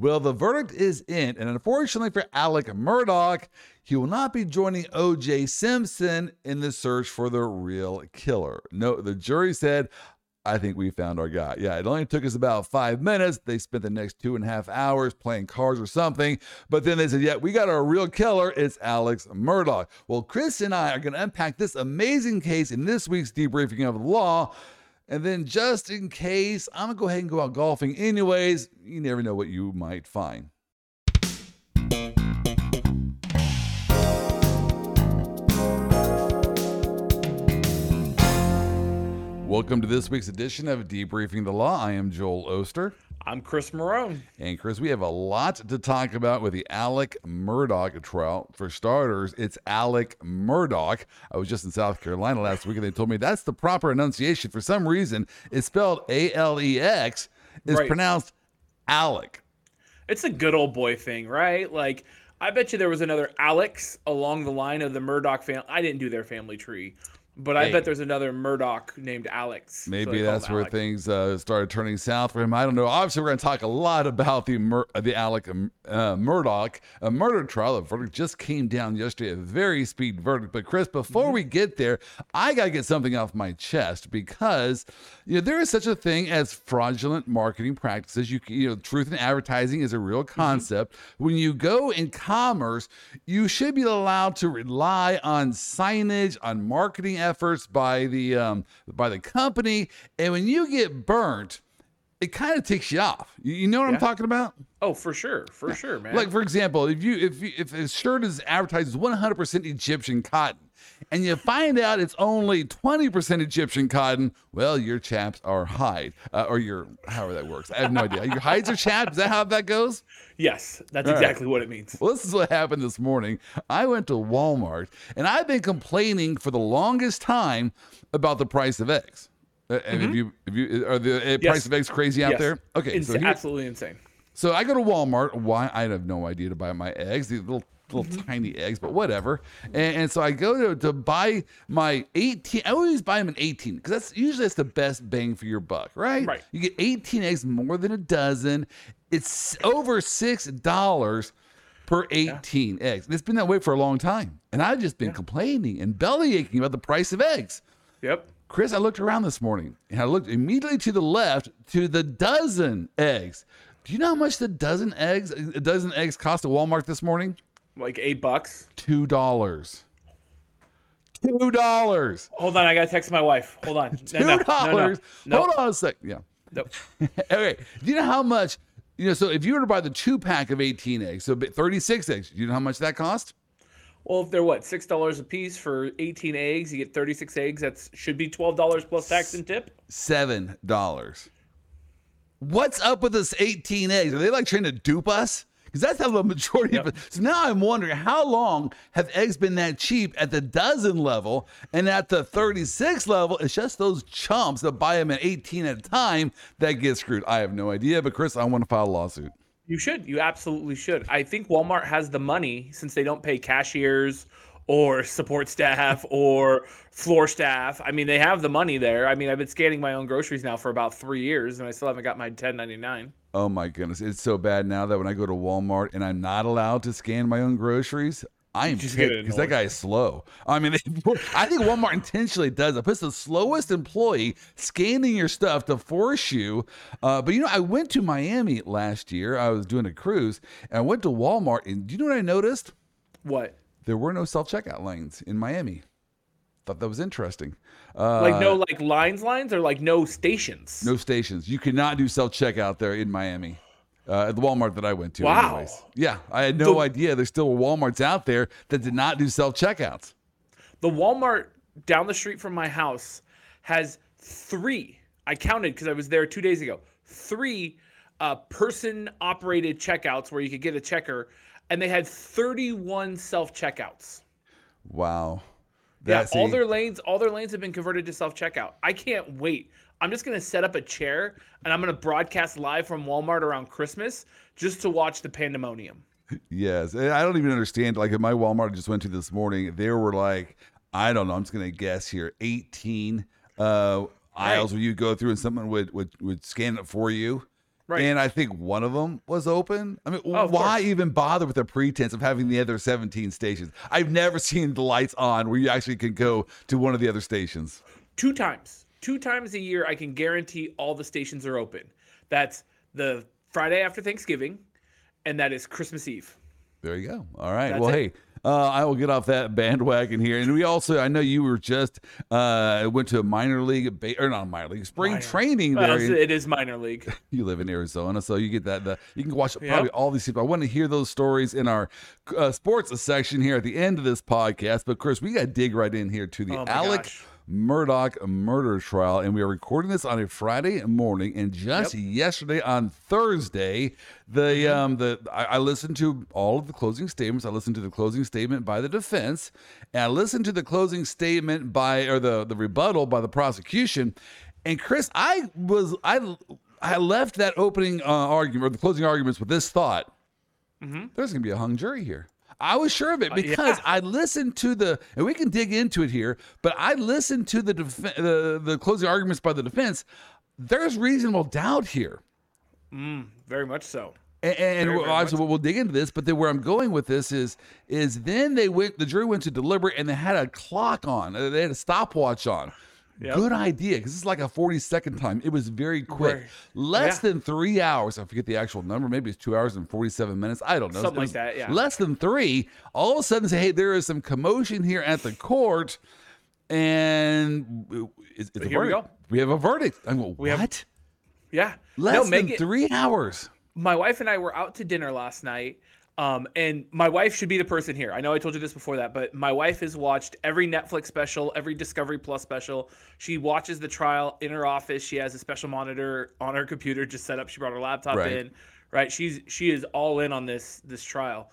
Well, the verdict is in, and unfortunately for Alec Murdaugh, he will not be joining O.J. Simpson in the search for the real killer. No, the jury said, I think we found our guy. Yeah, it only took us about five minutes. They spent the next two and a half hours playing cards or something. But then they said, Yeah, we got our real killer. It's Alex Murdaugh. Well, Chris and I are going to unpack this amazing case in this week's debriefing of the law. And then, just in case, I'm to go ahead and go out golfing anyways. You never know what you might find. Welcome to this week's edition of Debriefing the Law. I am Joel Oster. I'm Chris Marone. And Chris, we have a lot to talk about with the Alec Murdaugh trial. For starters, it's Alec Murdaugh. I was just in South Carolina last week and they told me that's the proper enunciation. For some reason, it's spelled A L E X, it's Right. pronounced Alec. It's a good old boy thing, right? Like, I bet you there was another Alex along the line of the Murdaugh family. I didn't do their family tree, but I bet there's another Murdaugh named Alex. Maybe call that's where Alec. things uh, started turning south for him. I don't know. Obviously, we're going to talk a lot about the Mur- uh, the Alec um, uh, Murdaugh a murder trial. The verdict just came down yesterday, a very speed verdict. But Chris, before Mm-hmm. we get there, I got to get something off my chest because you know there is such a thing as fraudulent marketing practices. You you know, truth in advertising is a real Mm-hmm. concept. When you go in commerce, you should be allowed to rely on signage, on marketing efforts by the um, by the company, and when you get burnt, it kind of takes you off. You, you know what I'm talking about? Oh, for sure, for sure, man. Like for example, if you if you, if a shirt is advertised as 100% Egyptian cotton, and you find out it's only 20% Egyptian cotton, well, your chaps are hide uh, or your however that works. I have no idea. Your hides are chaps. Is that how that goes? yes, that's All right. exactly what it means. Well, this is what happened this morning. I went to Walmart and I've been complaining for the longest time about the price of eggs. Uh, And if you if you are the uh, price Mm-hmm. Yes. of eggs crazy out Yes. there? Okay, it's so here- absolutely insane. so I go to Walmart. Why? I have no idea to buy my eggs. These little little Mm-hmm. tiny eggs, but whatever. And, and so I go to, to buy my 18. I always buy them in 18 because that's usually that's the best bang for your buck, right? Right. You get 18 eggs, more than a dozen. It's over six dollars per 18 eggs. And it's been that way for a long time. And I've just been complaining and belly aching about the price of eggs. Yep. Chris, I looked around this morning and I looked immediately to the left to the dozen eggs. Do you know how much the dozen eggs a dozen eggs cost at Walmart this morning? Like eight bucks. Two dollars. Two dollars. Hold on, I gotta text my wife. Hold on. Two No, no, no, dollars. no, Hold on a sec. Yeah. no. okay. Do you know how much? You know, so if you were to buy the two pack of 18 eggs, so 36 eggs, do you know how much that cost? Well, if they're what six dollars a piece for eighteen eggs, you get thirty-six eggs. That should be twelve dollars plus tax and tip. Seven dollars. What's up with this 18 eggs? Are they like trying to dupe us? Because that's how the majority of it. So now I'm wondering how long have eggs been that cheap at the dozen level and at the 36 level? It's just those chumps that buy them at 18 at a time that get screwed. I have no idea, but Chris, I want to file a lawsuit. You should. You absolutely should. I think Walmart has the money since they don't pay cashiers or support staff or floor staff. I mean, they have the money there. I mean, I've been scanning my own groceries now for about three years, and I still haven't got my 1099. Oh my goodness, it's so bad now that when I go to Walmart and I'm not allowed to scan my own groceries, I am because that guy is slow. I mean, I think Walmart intentionally does it. Puts the slowest employee scanning your stuff to force you. Uh, but you know, I went to Miami last year. I was doing a cruise, and I went to Walmart, and do you know what I noticed? What? There were no self checkout lanes in Miami. Thought that was interesting. Uh, Like no like lines, lines, or like no stations. no stations. You cannot do self checkout there in Miami. Uh, at the Walmart that I went to. Wow. Anyways. Yeah, I had no So- idea there's still were Walmarts out there that did not do self checkouts. The Walmart down the street from my house has three. I counted because I was there two days ago. Three uh, person operated checkouts where you could get a checker, and they had 31 self checkouts. Wow. Yeah, That's all their lanes, all their lanes have been converted to self checkout. I can't wait. I'm just gonna set up a chair and I'm gonna broadcast live from Walmart around Christmas just to watch the pandemonium. Yes, and I don't even understand. Like at my Walmart I just went to this morning, there were like I don't know. I'm just gonna guess here, 18 uh, aisles where you go through and someone would would would scan it for you. Right. And I think one of them was open. I mean, Oh, why course. even bother with the pretense of having the other 17 stations? I've never seen the lights on where you actually can go to one of the other stations. two times two times a year i can guarantee all the stations are open that's the friday after thanksgiving and that is christmas eve There you go. All right. That's well, it. hey, uh, I will get off that bandwagon here. And we also, I know you were just uh, went to a minor league, ba- or not a minor league, spring Minor. training there. in- it is minor league you live in Arizona, so you get that. The, you can watch Yep. probably all these people. I want to hear those stories in our uh, sports section here at the end of this podcast. But Chris, we got to dig right in here to the Oh Alec gosh. Murdaugh murder trial, and we are recording this on a Friday morning. And just yesterday on Thursday, the Mm-hmm. um the I, I listened to all of the closing statements. I listened to the closing statement by the defense, and I listened to the closing statement by or the the rebuttal by the prosecution. And Chris, I was I I left that opening uh, argument or the closing arguments with this thought: there's going to be a hung jury here. I was sure of it because yeah. I listened to the, and we can dig into it here, but I listened to the def- the, the closing arguments by the defense. There's reasonable doubt here. very much so And, and Very, we'll- very obviously, we'll dig into this, but then where I'm going with this is, is then they went, the jury went to deliberate, and they had a clock on, uh, they had a stopwatch on. Yep. Good idea, because it's like a 40 second time. It was very quick, Right. less Yeah. than three hours. I forget the actual number. Maybe it's two hours and 47 minutes. I don't know. Something like that, yeah. Less than three. All of a sudden, say, hey, there is some commotion here at the court, and it's, it's a Here we go. We have a verdict. I go, We have- what? yeah Less no than Megan, three hours. my wife and I were out to dinner last night. Um, and my wife should be the person here. I know I told you this before that, but my wife has watched every Netflix special, every Discovery Plus special. She watches the trial in her office. She has a special monitor on her computer just set up. She brought her laptop Right. in. Right. She's she is all in on this this trial.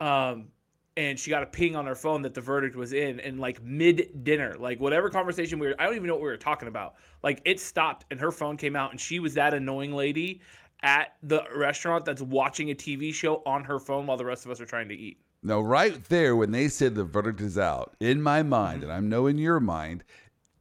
Um, and she got a ping on her phone that the verdict was in and like mid dinner like whatever conversation we were i don't even know what we were talking about like it stopped and her phone came out and she was that annoying lady at the restaurant that's watching a tv show on her phone while the rest of us are trying to eat Now, right there, when they said the verdict is out, in my mind, and I know in your mind,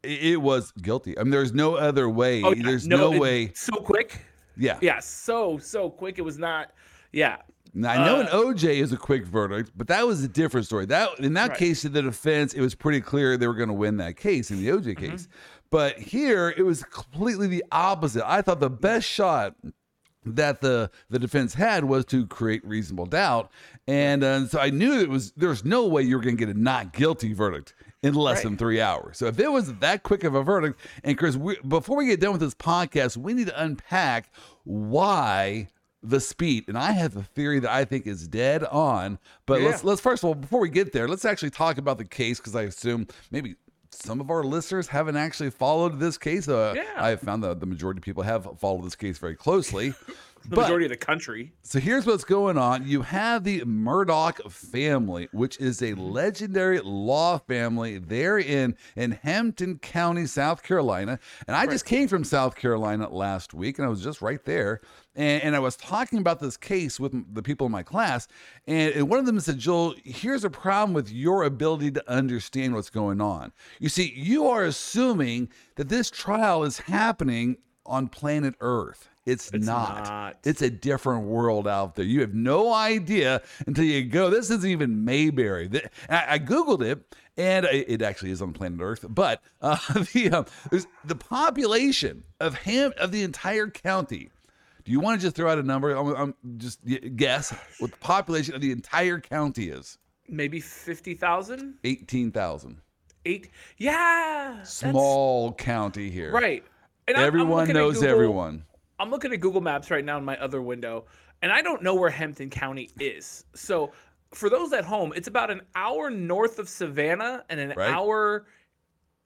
it was guilty. I mean, there's no other way. Oh, yeah, there's no, it- way. so quick Yeah. yeah so so quick it was not yeah Now, I know an Uh, OJ is a quick verdict, but that was a different story. That in that Right. case, to the defense, it was pretty clear they were going to win that case in the OJ Mm-hmm. case. But here, it was completely the opposite. I thought the best shot that the the defense had was to create reasonable doubt, and uh, so I knew it was there was no way you were going to get a not guilty verdict in less Right. than three hours. So if it was that quick of a verdict, and Chris, we, before we get done with this podcast, we need to unpack why the speed. And I have a theory that I think is dead on. But let's let's first of all, before we get there, let's actually talk about the case because I assume maybe some of our listeners haven't actually followed this case. Uh, Yeah. I have found that the majority of people have followed this case very closely. the but majority of the country so here's what's going on. You have the Murdaugh family, which is a legendary law family They're in, in Hampton County, South Carolina. And I just came from South Carolina last week and I was just right there. And, and I was talking about this case with the people in my class. And, and one of them said, Joel, here's a problem with your ability to understand what's going on. You see, you are assuming that this trial is happening on planet Earth. It's, not. not. It's a different world out there. You have no idea until you go. This isn't even Mayberry. I, I googled it, and I- it actually is on planet Earth. But uh, the um, the population of Ham of the entire county. Do you want to just throw out a number? I'm, I'm just guess what the population of the entire county is. maybe 50000 Eighteen thousand. eight yeah Small county here. right and I'm- I'm Everyone knows Google- everyone. I'm looking at Google Maps right now in my other window, and I don't know where Hampton County is. So, for those at home, it's about an hour north of Savannah and an Right. hour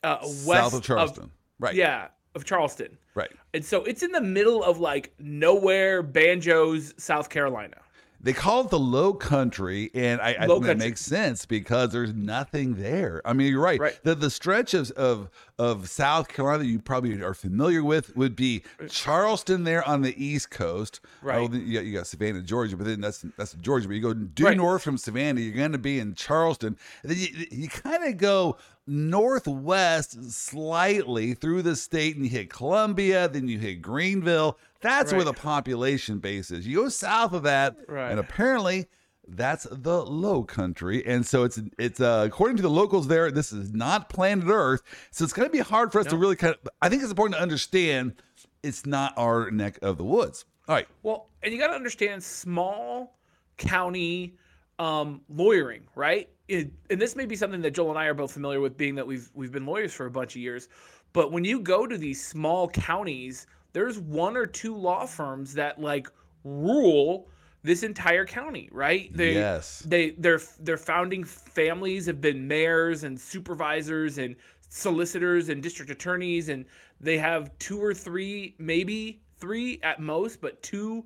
uh, west South of Charleston. right. Yeah, of Charleston. Right. And so it's in the middle of like nowhere, Banjos, South Carolina. They call it the low country, and I, I think that makes sense because there's nothing there. I mean, you're right. Right. The the stretch of of, of South Carolina that you probably are familiar with would be uh, Charleston there on the East Coast. Right. Oh, you, got, you got Savannah, Georgia, but then that's that's Georgia. But you go due Right. north from Savannah, you're going to be in Charleston. And then you, you kind of go northwest slightly through the state, and you hit Columbia, then you hit Greenville. That's where the population base is. You go south of that, Right. and apparently that's the low country. And so it's it's uh, according to the locals there this is not planet earth. So it's going to be hard for us to really kind of i think it's important to understand it's not our neck of the woods. All right. Well, and you got to understand small county um, lawyering, right? It, and this may be something that Joel and I are both familiar with, being that we've we've been lawyers for a bunch of years. But when you go to these small counties, there's one or two law firms that like rule this entire county, right? They, Yes. They their their founding families have been mayors and supervisors and solicitors and district attorneys, and they have two or three, maybe three at most, but two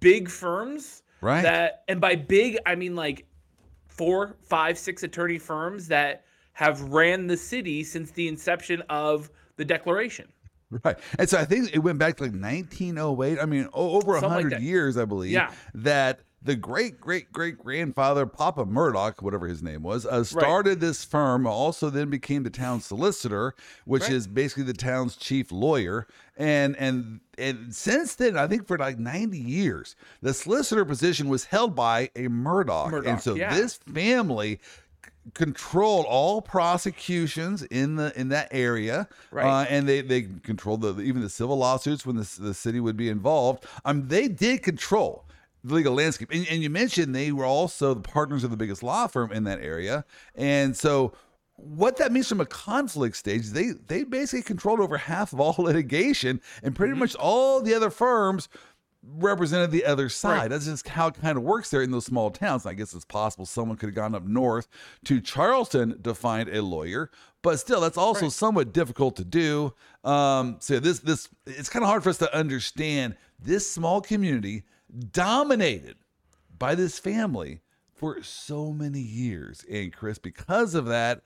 big firms. Right. That and by big I mean like four, five, six attorney firms that have ran the city since the inception of the Declaration. right and so i think it went back to like 1908 i mean over a Something like 100 years i believe Yeah. that the great great great grandfather papa murdaugh whatever his name was uh, started this firm also then became the town solicitor which Right. is basically the town's chief lawyer and and and since then i think for like 90 years the solicitor position was held by a murdaugh, Murdaugh and so yeah. this family controlled all prosecutions in the in that area Right. uh, and they they controlled the even the civil lawsuits when the, the city would be involved. Um they did control the legal landscape. And, and you mentioned they were also the partners of the biggest law firm in that area. And so what that means from a conflict stage they they basically controlled over half of all litigation and pretty much all the other firms represented the other side. Right. That's just how it kind of works there in those small towns. I guess it's possible someone could have gone up north to Charleston to find a lawyer, but still, that's also Right. somewhat difficult to do. Um, so this this it's kind of hard for us to understand this small community dominated by this family for so many years. And Chris, because of that,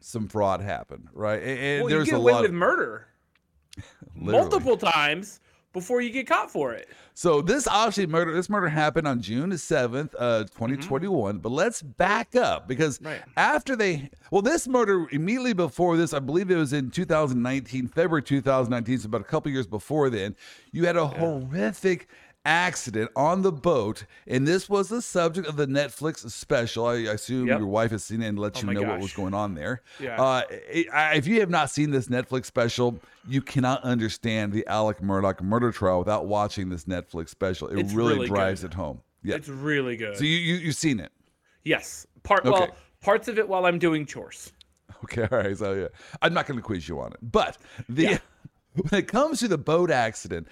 some fraud happened, right? And, and Well, there's a lot with of murder multiple times before you get caught for it. So this obviously murder this murder happened on June the seventh, uh, twenty twenty one. But let's back up because. Right. after they well, this murder immediately before this, I believe it was in two thousand nineteen, February two thousand nineteen, so about a couple years before then, you had a horrific accident on the boat, and this was the subject of the Netflix special. I, I assume Yep. your wife has seen it and let Oh you know what was going on there. Yeah. Uh, it- I- if you have not seen this Netflix special, you cannot understand the Alec Murdaugh murder trial without watching this Netflix special. It really, really drives good. it home. Yeah. It's really good. so you, you you've seen it. yes, part Okay. well, parts of it while I'm doing chores. Okay, all right. So yeah, I'm not going to quiz you on it, but the Yeah. when it comes to the boat accident,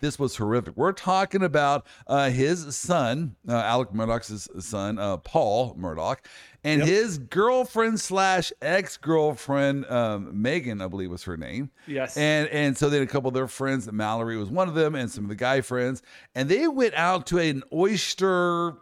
this was horrific. We're talking about uh, his son, uh, Alec Murdaugh's son, uh, Paul Murdaugh, and Yep. his girlfriend slash ex girlfriend, um, Megan, I believe was her name. Yes. And and so then a couple of their friends, Mallory was one of them, and some of the guy friends, and they went out to an oyster.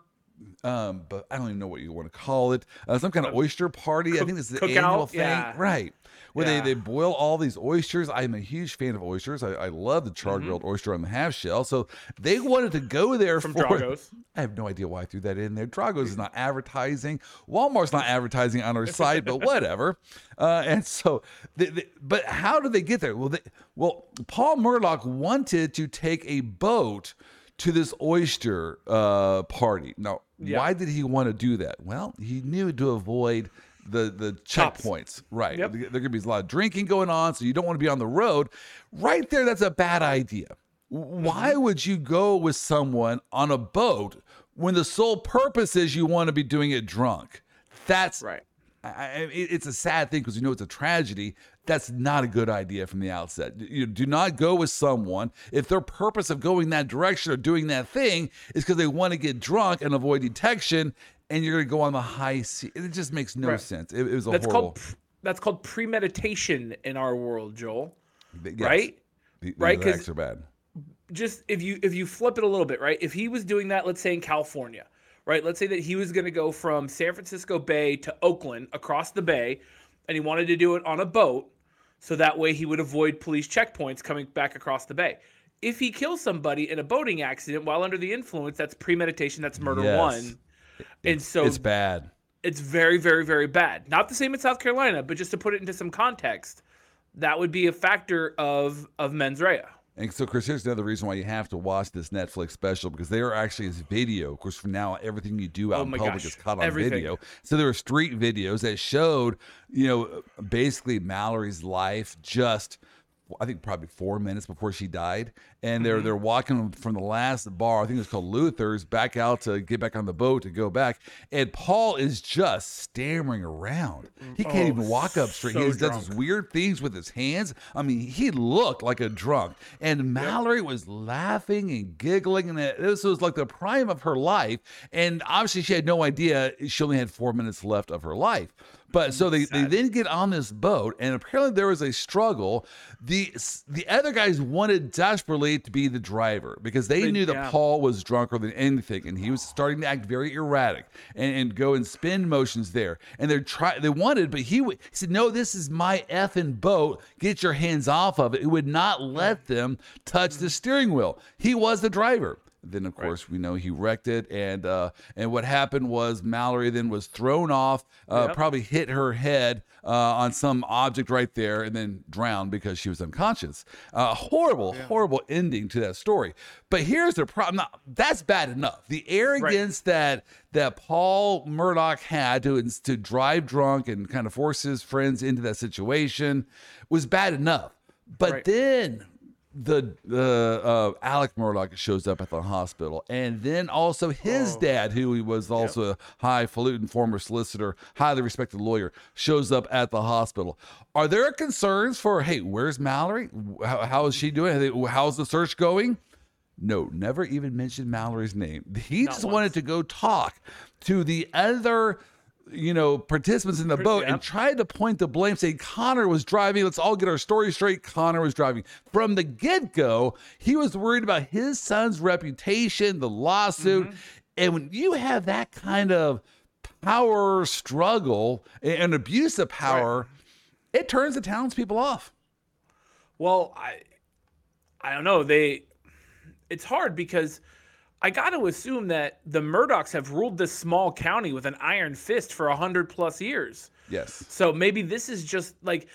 Um, but I don't even know what you want to call it. Uh, some kind of oyster party. I think this is the annual thing, Yeah. right? Where Yeah. they, they boil all these oysters. I'm a huge fan of oysters. I, I love the charred grilled oyster on the half shell. So they wanted to go there From for. Drago's. I have no idea why I threw that in there. Drago's is not advertising. Walmart's not advertising on our site, but whatever. Uh, and so, they, they- but how do they get there? Well, they, well, Paul Murdaugh wanted to take a boat to this oyster uh, party. Now, Yeah. why did he want to do that? Well, he knew to avoid the the checkpoints. Right. Yep. There, could be a lot of drinking going on, so you don't want to be on the road. Right there, that's a bad idea. Why Mm-hmm. would you go with someone on a boat when the sole purpose is you want to be doing it drunk? That's Right. I, I, it's a sad thing because you know it's a tragedy. That's not a good idea from the outset. You do not go with someone if their purpose of going that direction or doing that thing is because they want to get drunk and avoid detection, and you're going to go on the high sea. It just makes no Right. sense. It, it was a That's horrible. called that's called premeditation in our world, Joel. yes, Right? The, the Right, 'cause- attacks are bad. just if you if you flip it a little bit, right? If he was doing that, let's say in California, right? Let's say that he was going to go from San Francisco Bay to Oakland across the bay, and he wanted to do it on a boat. So that way he would avoid police checkpoints coming back across the bay. If he kills somebody in a boating accident while under the influence, that's premeditation, that's murder Yes. one. And so it's bad. it's very, very, very bad. Not the same in South Carolina, but just to put it into some context, that would be a factor of of mens rea. And so, Chris, here's another reason why you have to watch this Netflix special because they are actually as video. Of course, from now, everything you do out Oh in public gosh, is caught on everything. video. So there were street videos that showed, you know, basically Mallory's life just. I think probably four minutes before she died, and they're Mm-hmm. they're walking from the last bar. I think it was called Luther's back out to get back on the boat to go back, and Paul is just stammering around. He can't Oh, even walk up straight. so he does this weird things with his hands. I mean, he looked like a drunk. And Mallory was laughing and giggling, and this was like the prime of her life. And obviously, she had no idea she only had four minutes left of her life. But so they, they then get on this boat, and apparently there was a struggle. The the other guys wanted desperately to be the driver because they They- knew that yeah. Paul was drunker than anything, and he was starting to act very erratic and, and go in spin motions there. And they're try they wanted, but he, w- he said, "No, this is my effing boat. Get your hands off of it." He would not let them touch the steering wheel. He was the driver. Then of course we know he wrecked it, and uh, and what happened was Mallory then was thrown off, uh, Yep. probably hit her head uh, on some object right there, and then drowned because she was unconscious. Uh, horrible, horrible ending to that story. But here's the problem: now, that's bad enough. The arrogance that that Paul Murdaugh had to to drive drunk and kind of force his friends into that situation was bad enough. But Right. then the the uh, Alec Murdaugh shows up at the hospital, and then also his Oh. dad, who he was also a highfalutin former solicitor, highly respected lawyer, shows up at the hospital. Are there concerns for hey, where's Mallory? How, how is she doing? How's the search going? No, never even mentioned Mallory's name. He Not just once. wanted to go talk to the other, you know, participants in the boat and tried to point the blame, saying Connor was driving. Let's all get our story straight. Connor was driving. From the get go, he was worried about his son's reputation, the lawsuit. Mm-hmm. And when you have that kind of power struggle and abuse of power, it turns the townspeople off. Well, I I don't know. They it's hard because I got to assume that the Murdaughs have ruled this small county with an iron fist for a hundred plus years. Yes. So maybe this is just like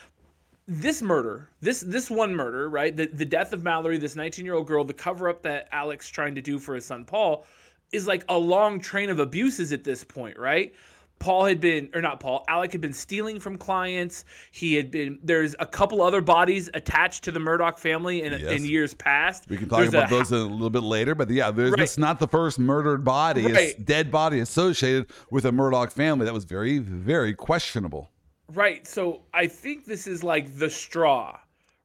this murder, this this one murder, right? The the death of Mallory, this 19-year-old girl, the cover up that Alex trying to do for his son Paul is like a long train of abuses at this point, right? Paul had been or not Paul, Alec had been stealing from clients. He had been there's a couple other bodies attached to the Murdaugh family in Yes. in years past. We can talk There's about a- those a little bit later, but yeah, there's, Right. this is not the first murdered body, it's Right. dead body associated with a Murdaugh family. That was very, very questionable. Right. So I think this is like the straw,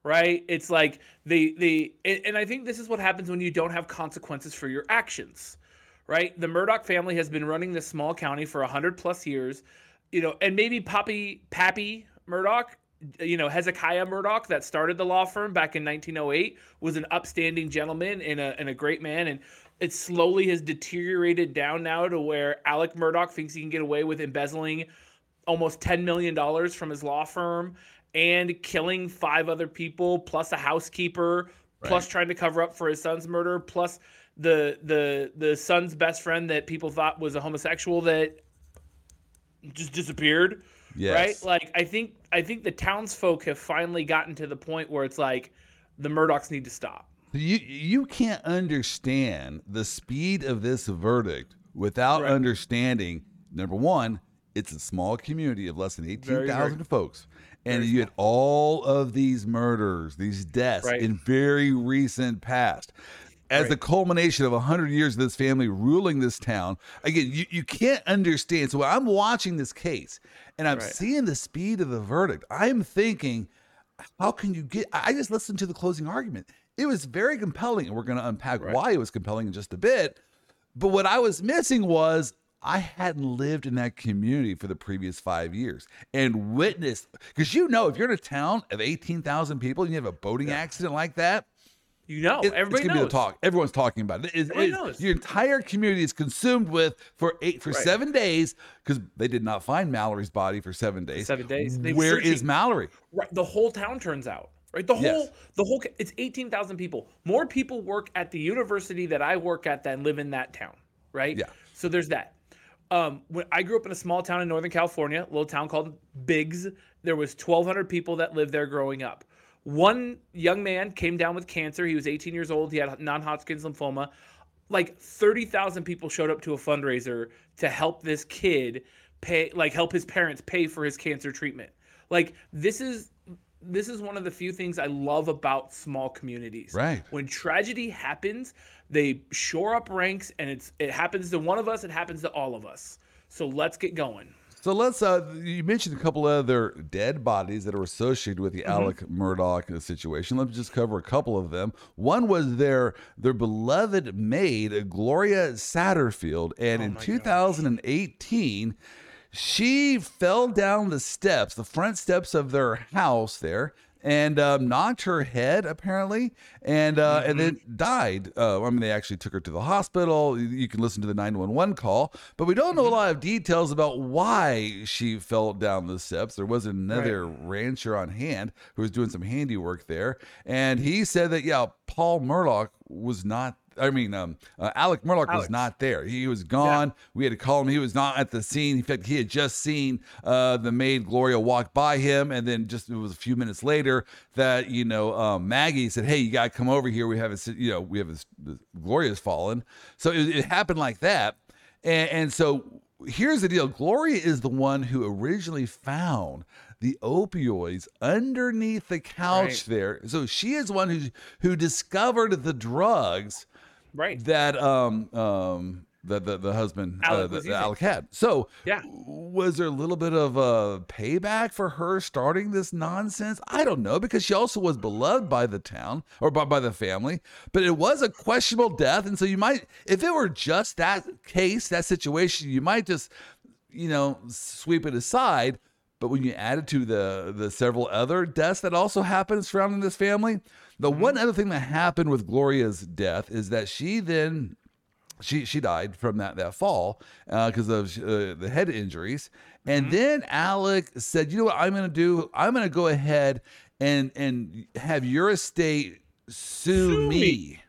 right? It's like the the and I think this is what happens when you don't have consequences for your actions. Right? The Murdaugh family has been running this small county for 100 plus years. You know, and maybe Poppy Pappy Murdaugh, you know, Hezekiah Murdaugh that started the law firm back in 1908 was an upstanding gentleman and a and a great man and it slowly has deteriorated down now to where Alec Murdaugh thinks he can get away with embezzling almost $10 million from his law firm and killing five other people plus a housekeeper plus trying to cover up for his son's murder plus the the the son's best friend that people thought was a homosexual that just disappeared Yes. right like i think i think the townsfolk have finally gotten to the point where it's like the murdaughs need to stop You you can't understand the speed of this verdict without understanding number one, it's a small community of less than eighteen Very, folks, and you had all of these murders, these deaths Right. in very recent past. As Right. the culmination of 100 years of this family ruling this town, again, you, you can't understand. So I'm watching this case and I'm Right. seeing the speed of the verdict. I'm thinking, how can you get i just listened to the closing argument it was very compelling and we're going to unpack why it was compelling in just a bit but what i was missing was i hadn't lived in that community for the previous five years and witnessed because you know if you're in a town of 18000 people and you have a boating accident like that You know, It- everybody it's gonna knows. be the talk. Everyone's talking about it. It- knows. Your entire community is consumed with for eight for Right. seven days because they did not find Mallory's body for seven days. seven days. They've Where is. Mallory? Right, the whole town turns out. Right, the whole Yes. the whole it's eighteen thousand people. More people work at the university that I work at than live in that town. Right. Yeah. So there's that. Um, when I grew up in a small town in Northern California, a little town called Biggs. There was 1,200 people that lived there growing up. One young man came down with cancer. He was 18 years old. He had non-Hodgkin's lymphoma. Like 30,000 people showed up to a fundraiser to help this kid pay, like help his parents pay for his cancer treatment. Like this is this is one of the few things I love about small communities. Right. When tragedy happens, they shore up ranks, and it's it happens to one of us. It happens to all of us. So let's get going. So let's. Uh, you mentioned a couple other dead bodies that are associated with the Mm-hmm. Alec Murdaugh situation. Let's just cover a couple of them. One was their their beloved maid Gloria Satterfield, and in Oh gosh. 2018, she fell down the steps, the front steps of their house there. And um, knocked her head apparently, and uh, and then Mm-hmm. died. Uh, I mean, they actually took her to the hospital. You- can listen to the 911 call, but we don't know Mm-hmm. a lot of details about why she fell down the steps. There was another rancher on hand who was doing some handiwork there, and he said that yeah, Paul Murdaugh was not. I mean, um, uh, Alec Murdaugh was not there. He was gone. We had to call him. He was not at the scene. In fact, he had just seen uh, the maid Gloria walk by him, and then just it was a few minutes later that you know um, Maggie said, "Hey, you got to come over here. We have a you know we have this, this Gloria's fallen." So it, it happened like that, and, and so here's the deal: Gloria is the one who originally found the opioids underneath the couch Right. there. So she is one who who discovered the drugs Right. that um um that the, the husband uh, Alec that that. Alec had. So Yeah. was there a little bit of a payback for her starting this nonsense? I don't know because she also was beloved by the town or by, by the family, but it was a questionable death, and so you might if it were just that case, that situation, you might just you know sweep it aside. But when you add it to the the several other deaths that also happened surrounding this family, the one other thing that happened with Gloria's death is that she then she she died from that that fall because of uh, the head injuries, and then Alec said, "You know what I'm going to do? I'm going to go ahead and and have your estate sue, Sue me." me.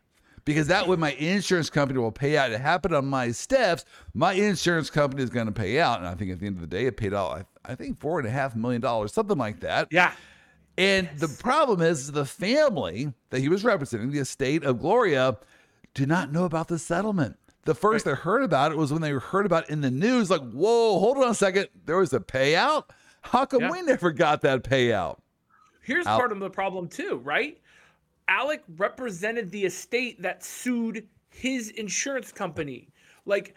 Because that way, my insurance company will pay out. It happened on my steps. My insurance company is going to pay out, and I think at the end of the day, it paid out. I, I think four and a half million dollars, something like that. Yeah. And the problem is the family that he was representing, the estate of Gloria, did not know about the settlement. The first they heard about it was when they heard about it in the news, like, whoa, hold on a second. There was a payout? How come Yeah. we never got that payout? Here's Al- part of the problem too, right? Alec represented the estate that sued his insurance company. Like,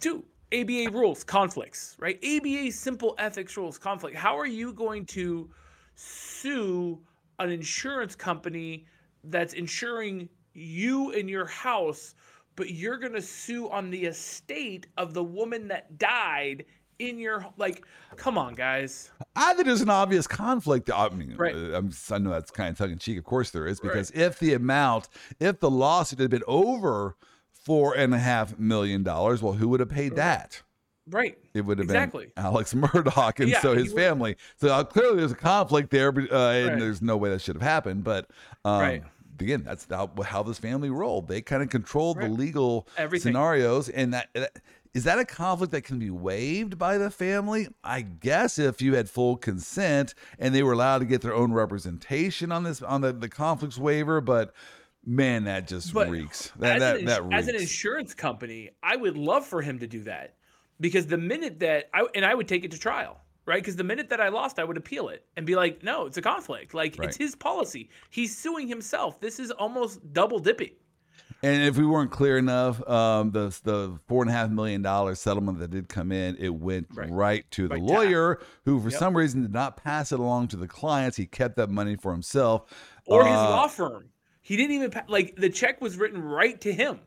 dude, ABA rules, conflicts, right? ABA simple ethics rules, conflict. How are you going to sue an insurance company that's insuring you and your house, but you're going to sue on the estate of the woman that died in your like come on guys I think there's an obvious conflict. I mean, Right. uh, I'm, I know that's kind of tongue in cheek. Of course there is, because if the amount, if the lawsuit had been over four and a half million dollars, well, who would have paid that? Right It would have Exactly. been Alex Murdaugh and Yeah, so his family. So uh, clearly there's a conflict there, uh, and Right. there's no way that should have happened. But um, Right. again, that's how, how this family rolled. They kind of controlled the legal Everything. scenarios, and that. that is that a conflict that can be waived by the family? I guess if you had full consent and they were allowed to get their own representation on this on the, the conflicts waiver, but man, that just But reeks. That as, that, an, that reeks. as an insurance company, I would love for him to do that because the minute that I and I would take it to trial, right? Because the minute that I lost, I would appeal it and be like, no, it's a conflict. Like Right. it's his policy. He's suing himself. This is almost double dipping. And if we weren't clear enough, um, the the four and a half million dollar settlement that did come in, it went right, Right. to the Right, lawyer, who for Yep. some reason did not pass it along to the clients. He kept that money for himself. Or his Uh, law firm. He didn't even pa- like the check was written right to him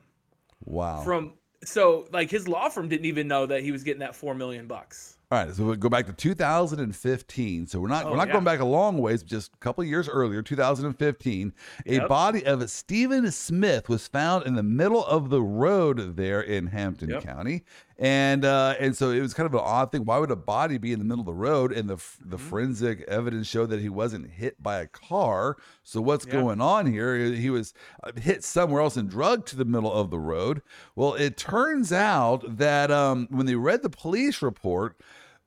Wow. from so like his law firm didn't even know that he was getting that four million bucks. All right, so we go back to 2015. So we're not Oh, we're not yeah. going back a long ways, just a couple of years earlier, 2015. A body of Stephen Smith was found in the middle of the road there in Hampton Yep. County, and uh, and so it was kind of an odd thing. Why would a body be in the middle of the road? And the the Mm-hmm. forensic evidence showed that he wasn't hit by a car. So what's Yeah. going on here? He was uh, hit somewhere else and drugged to the middle of the road. Well, it turns out that um, when they read the police report,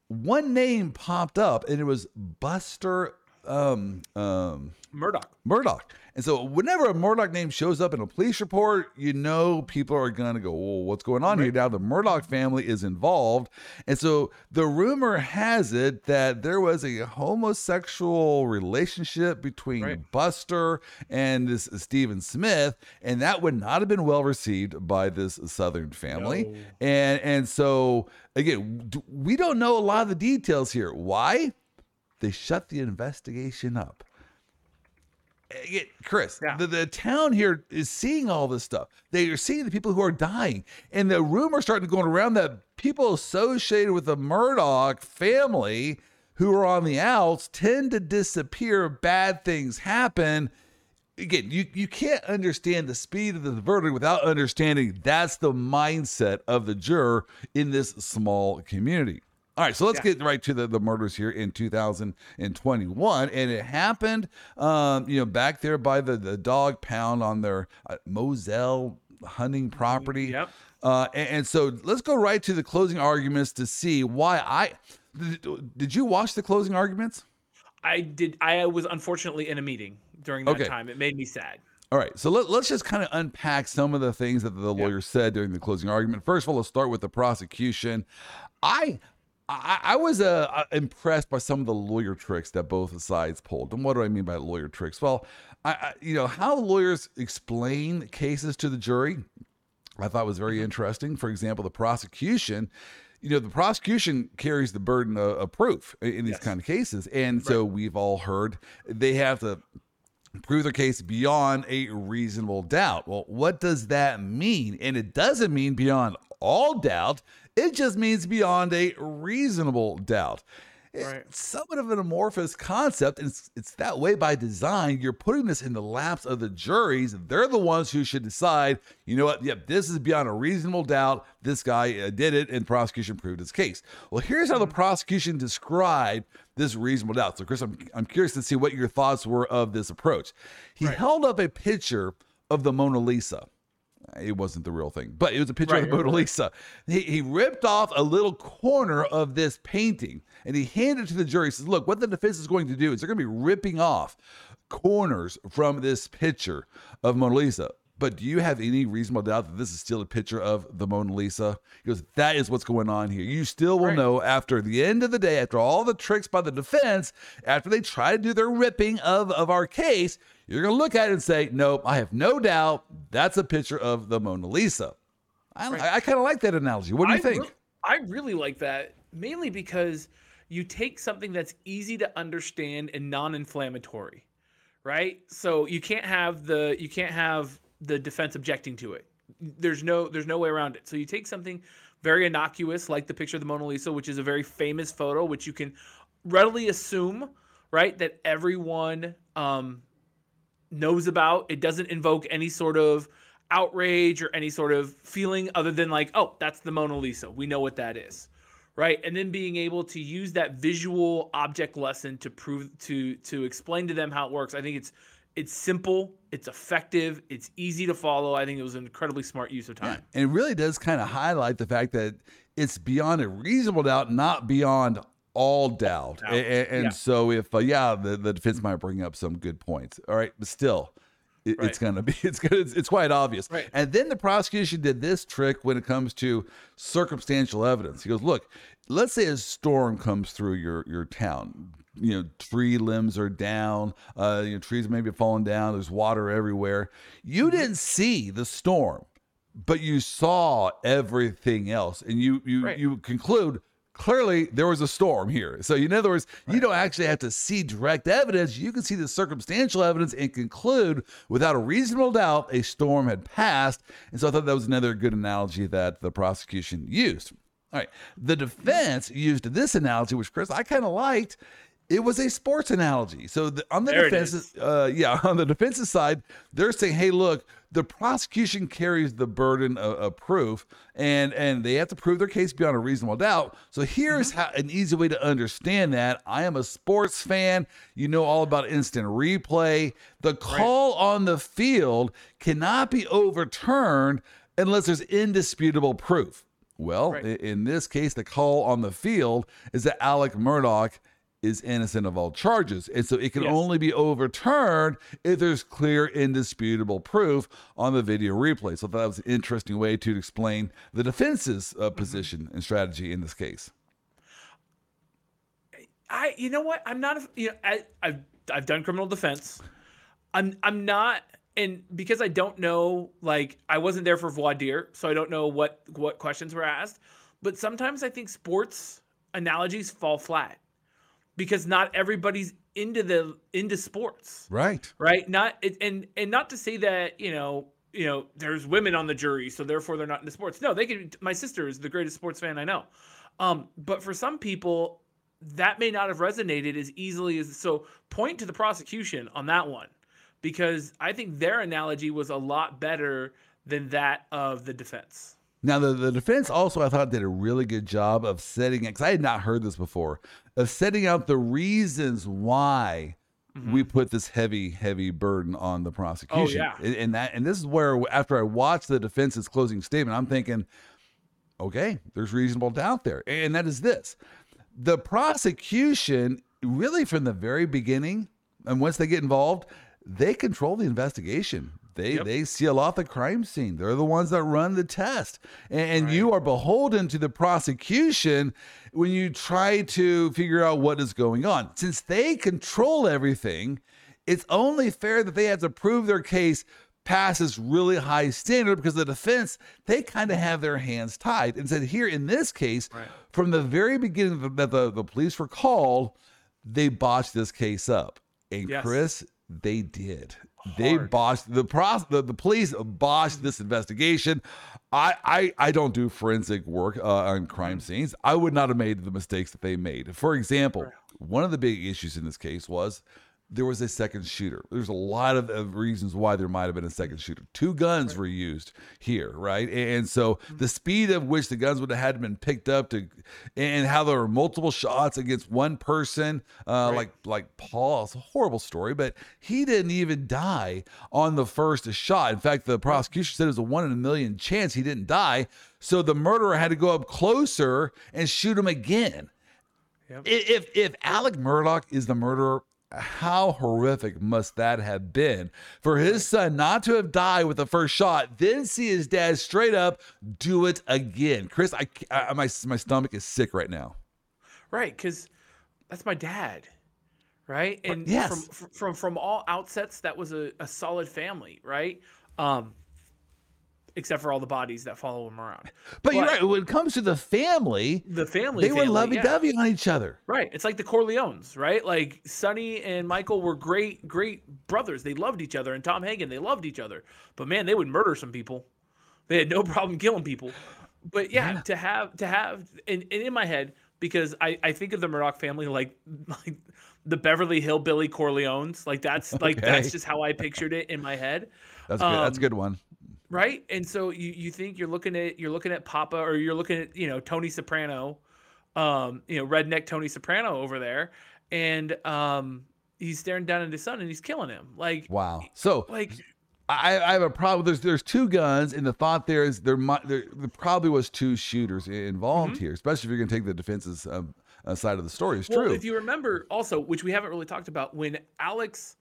one name popped up, and it was Buster um, um, Murdaugh. Murdaugh. And so, whenever a Murdaugh name shows up in a police report, you know people are going to go, "Well, what's going on here?" Now, the Murdaugh family is involved, and so the rumor has it that there was a homosexual relationship between Right. Buster and this Stephen Smith, and that would not have been well received by this Southern family. No. And and so again, we don't know a lot of the details here. Why? They shut the investigation up. Chris, Yeah. the, the town here is seeing all this stuff. They are seeing the people who are dying. And the rumor starting to go around that people associated with the Murdaugh family who are on the outs tend to disappear. Bad things happen. Again, you, you can't understand the speed of the verdict without understanding that's the mindset of the juror in this small community. All right, so let's Yeah. get right to the, the murders here in 2021. And it happened, um, you know, back there by the, the dog pound on their uh, Moselle hunting property. Yep. Uh, and, and so let's go right to the closing arguments to see why I. Did, did you watch the closing arguments? I did. I was unfortunately in a meeting during that Okay. time. It made me sad. All right, so let, let's just kind of unpack some of the things that the lawyer said during the closing argument. First of all, let's start with the prosecution. I I, I was uh, uh, impressed by some of the lawyer tricks that both sides pulled. And what do I mean by lawyer tricks? Well, I, I you know how lawyers explain cases to the jury. I thought was very interesting. For example, the prosecution. You know, the prosecution carries the burden of, of proof in these Yes. kind of cases, and so we've all heard they have to prove their case beyond a reasonable doubt. Well, what does that mean? And it doesn't mean beyond all doubt, it just means beyond a reasonable doubt. Right. It's somewhat of an amorphous concept, and it's, it's that way by design. You're putting this in the laps of the juries. They're the ones who should decide, you know what, yep, this is beyond a reasonable doubt. This guy uh, did it, and prosecution proved his case. Well, here's how the prosecution described this reasonable doubt. So, Chris, I'm, I'm curious to see what your thoughts were of this approach. He Right. held up a picture of the Mona Lisa. It wasn't the real thing, but it was a picture Right, of the Mona right. Lisa. He, he ripped off a little corner of this painting and he handed it to the jury. He says, Look, what the defense is going to do is they're going to be ripping off corners from this picture of Mona Lisa. But do you have any reasonable doubt that this is still a picture of the Mona Lisa? He goes, That is what's going on here. You still will Right. know after the end of the day, after all the tricks by the defense, after they try to do their ripping of, of our case, you're going to look at it and say, Nope, I have no doubt that's a picture of the Mona Lisa. I, Right. I, kind of like that analogy. What do you I think? re- I really like that mainly because you take something that's easy to understand and non-inflammatory, right? So you can't have the you can't have the defense objecting to it. There's no there's no way around it. So you take something very innocuous like the picture of the Mona Lisa, which is a very famous photo, which you can readily assume, right, that everyone um, knows about. It doesn't invoke any sort of outrage or any sort of feeling other than like, oh, that's the Mona Lisa. We know what that is. Right. And then being able to use that visual object lesson to prove to to explain to them how it works. I think it's it's simple, it's effective, it's easy to follow. I think it was an incredibly smart use of time. And it really does kind of highlight the fact that it's beyond a reasonable doubt, not beyond all doubt. doubt. A- a- And, Yeah. so, if uh, yeah, the, the defense might bring up some good points. All right, but still. It, It's gonna be. It's gonna. It's, it's quite obvious. Right. And then the prosecution did this trick when it comes to circumstantial evidence. He goes, "Look, let's say a storm comes through your your town. You know, tree limbs are down. Uh, you know, trees maybe falling down. There's water everywhere. You Mm-hmm. didn't see the storm, but you saw everything else, and you you Right. you conclude." Clearly, there was a storm here. So, in other words, you don't actually have to see direct evidence. You can see the circumstantial evidence and conclude without a reasonable doubt a storm had passed. And so, I thought that was another good analogy that the prosecution used. All right. The defense used this analogy, which Chris I kind of liked. It was a sports analogy. So the, on the There defense, uh, yeah, on the defensive side, they're saying, "Hey, look, the prosecution carries the burden of, of proof, and and they have to prove their case beyond a reasonable doubt." So here's Mm-hmm. how an easy way to understand that. I am a sports fan. You know all about instant replay. The call on the field cannot be overturned unless there's indisputable proof. Well, Right. in this case, the call on the field is that Alec Murdaugh is innocent of all charges. And so it can Yes. only be overturned if there's clear, indisputable proof on the video replay. So that was an interesting way to explain the defense's Mm-hmm. uh, position and strategy in this case. I, you know what? I'm not. a- You know, I, I've I've done criminal defense. I'm I'm not, and because I don't know, like I wasn't there for voir dire, so I don't know what what questions were asked. But sometimes I think sports analogies fall flat because not everybody's into the into sports. Right. right? Not it- and and not to say that you know you know there's women on the jury so therefore they're not into sports. No they can my sister is the greatest sports fan i know. Um but for some people that may not have resonated as easily as so point to the prosecution on that one because i think their analogy was a lot better than that of the defense. Now, the, the defense also, I thought, did a really good job of setting it, because I had not heard this before, of setting out the reasons why we mm-hmm. put this heavy, heavy burden on the oh, prosecution. yeah. And, and that, and this is where, after I watched the defense's closing statement, I'm thinking, okay, there's reasonable doubt there. And that is this the prosecution, really from the very beginning, and once they get involved, they control the investigation. They Yep. they seal off the crime scene. They're the ones that run the test, and, and you are beholden to the prosecution when you try to figure out what is going on. Since they control everything, it's only fair that they have to prove their case past this really high standard because the defense they kind of have their hands tied and said here in this case Right. from the very beginning that the, the police were called they botched this case up and Yes. chris they did they botched the pros the, the police botched this investigation. I, I i don't do forensic work uh, on crime scenes. I would not have made the mistakes that they made. For example one of the big issues in this case was there was a second shooter. There's a lot of, of reasons why there might have been a second shooter. Two guns were used here, right? And so the speed of which the guns would have had been picked up to, and how there were multiple shots against one person, uh, like like Paul. It's a horrible story, but he didn't even die on the first shot. In fact, the prosecution said it was a one in a million chance he didn't die. So the murderer had to go up closer and shoot him again. Yep. If if Alec Murdaugh is the murderer, how horrific must that have been for his son not to have died with the first shot, then see his dad straight up do it again? Chris, I, I my my stomach is sick right now. right because that's my dad right and yes. from, from from all outsets that was a, a solid family right um except for all the bodies that follow him around But, you're right. When it comes to the family, the family they were family, lovey yeah. dovey on each other. right it's like the corleones right like sonny and michael were great great brothers they loved each other and tom hagen they loved each other but man they would murder some people they had no problem killing people but yeah, to have to have and, and in my head because I, I think of the Murdaugh family like like the Beverly Hillbilly Corleones like that's like that's just how I pictured it in my head That's good. That's a Um, good one. Right and so you you think you're looking at you're looking at Papa or you're looking at you know Tony Soprano um you know redneck Tony Soprano over there and um he's staring down at his son and he's killing him like Wow. So like I, I have a problem. There's there's two guns, and the thought there is there might there, there probably was two shooters involved here, especially if you're going to take the defense's um, uh, side of the story. It's Well, true. if you remember, also, which we haven't really talked about, when Alex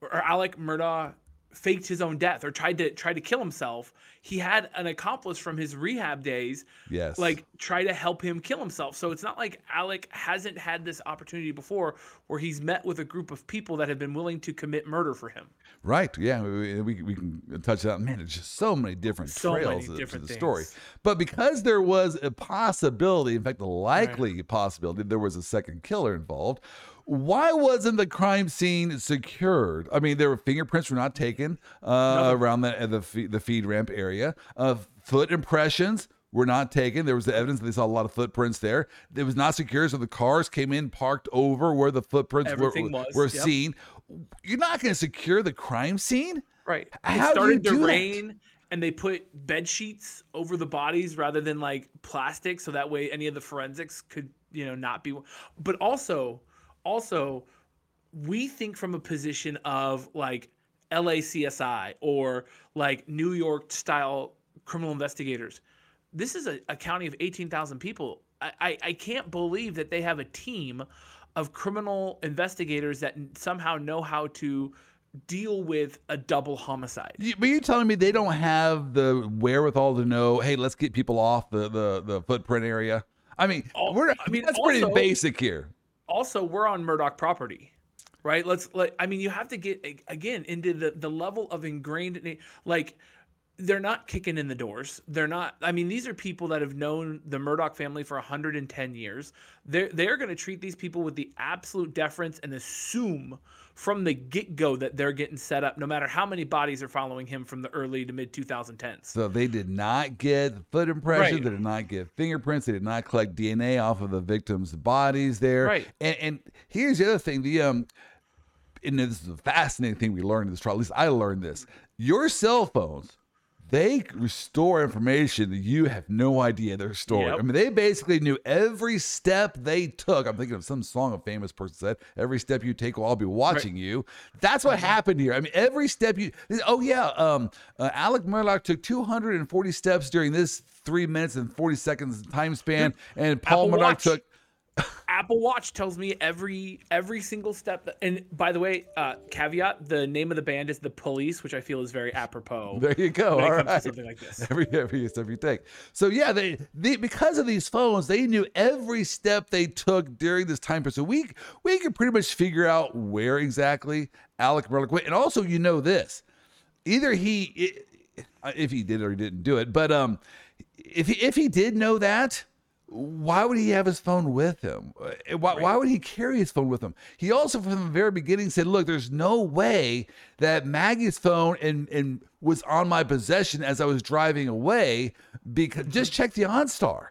or Alec Murdaugh faked his own death or tried to try to kill himself, he had an accomplice from his rehab days, yes. like try to help him kill himself. So it's not like Alec hasn't had this opportunity before, where he's met with a group of people that have been willing to commit murder for him. Right. Yeah. We, we, we can touch that. Man, there's just so many different So trails to- different to the story. But because there was a possibility, in fact, a likely possibility, there was a second killer involved. Why wasn't the crime scene secured? I mean, there were fingerprints were not taken uh, around the the feed, the feed ramp area. Uh, foot impressions were not taken. There was the evidence that they saw a lot of footprints there. It was not secure, so the cars came in parked over where the footprints were, was, were yep. seen. You're not going to secure the crime scene. Right. How it do you started do to that? rain and they put bed sheets over the bodies rather than like plastic so that way any of the forensics could, you know, not be but also also we think from a position of like LACSI or like New York style criminal investigators. This is a, a county of 18,000 people. I, I, I can't believe that they have a team of criminal investigators that somehow know how to deal with a double homicide. But you're telling me they don't have the wherewithal to know, hey, let's get people off the the, the footprint area. I mean, we're I mean, that's pretty basic here. Also we're on Murdaugh property, right? Let's like I mean you have to get again into the the level of ingrained like they're not kicking in the doors. They're not I mean these are people that have known the Murdaugh family for 110 years. They're they're going to treat these people with the absolute deference and assume from the get-go that they're getting set up no matter how many bodies are following him from the early to mid 2010s. So they did not get foot impressions. Right. They did not get fingerprints. They did not collect DNA off of the victims' bodies there. Right. And and here's the other thing. The um, and this is a fascinating thing we learned in this trial. At least I learned this. Your cell phones. They restore information that you have no idea they're storing. Yep. I mean, they basically knew every step they took. I'm thinking of some song a famous person said, "Every step you take, well, I'll be watching you." That's what happened here. I mean, every step you. Oh yeah, um, uh, Alec Murdaugh took 240 steps during this three minutes and 40 seconds time span, and Paul Murdaugh took. Apple Watch tells me every every single step. That, and by the way, uh, caveat: the name of the band is the Police, which I feel is very apropos. There you go. All right. something like this. Every every step you take. So yeah, they, they because of these phones, they knew every step they took during this time period. So we we could pretty much figure out where exactly Alec went. And also, you know this, either he, if he did or he didn't do it, but um, if he, if he did know that. Why would he have his phone with him? Uh, Why, why would he carry his phone with him? He also, from the very beginning, said, "Look, there's no way that Maggie's phone and and was on my possession as I was driving away. Because just check the OnStar.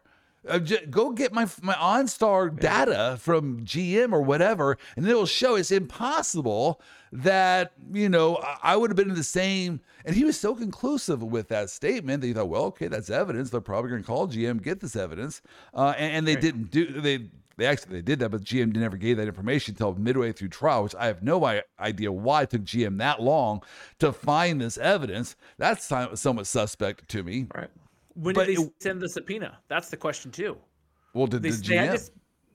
Uh, j- go get my my OnStar data from GM or whatever, and it will show it's impossible that you know I- I would have been in the same. And he was so conclusive with that statement that you thought, well, okay, that's evidence. They're probably going to call GM, get this evidence, uh, and, and they didn't do they. They actually they did that, but GM never gave that information until midway through trial, which I have no i- idea why it took GM that long to find this evidence. That's somewhat suspect to me. Right. When But did they it- send the subpoena? That's the question too. Well, did They, the GM?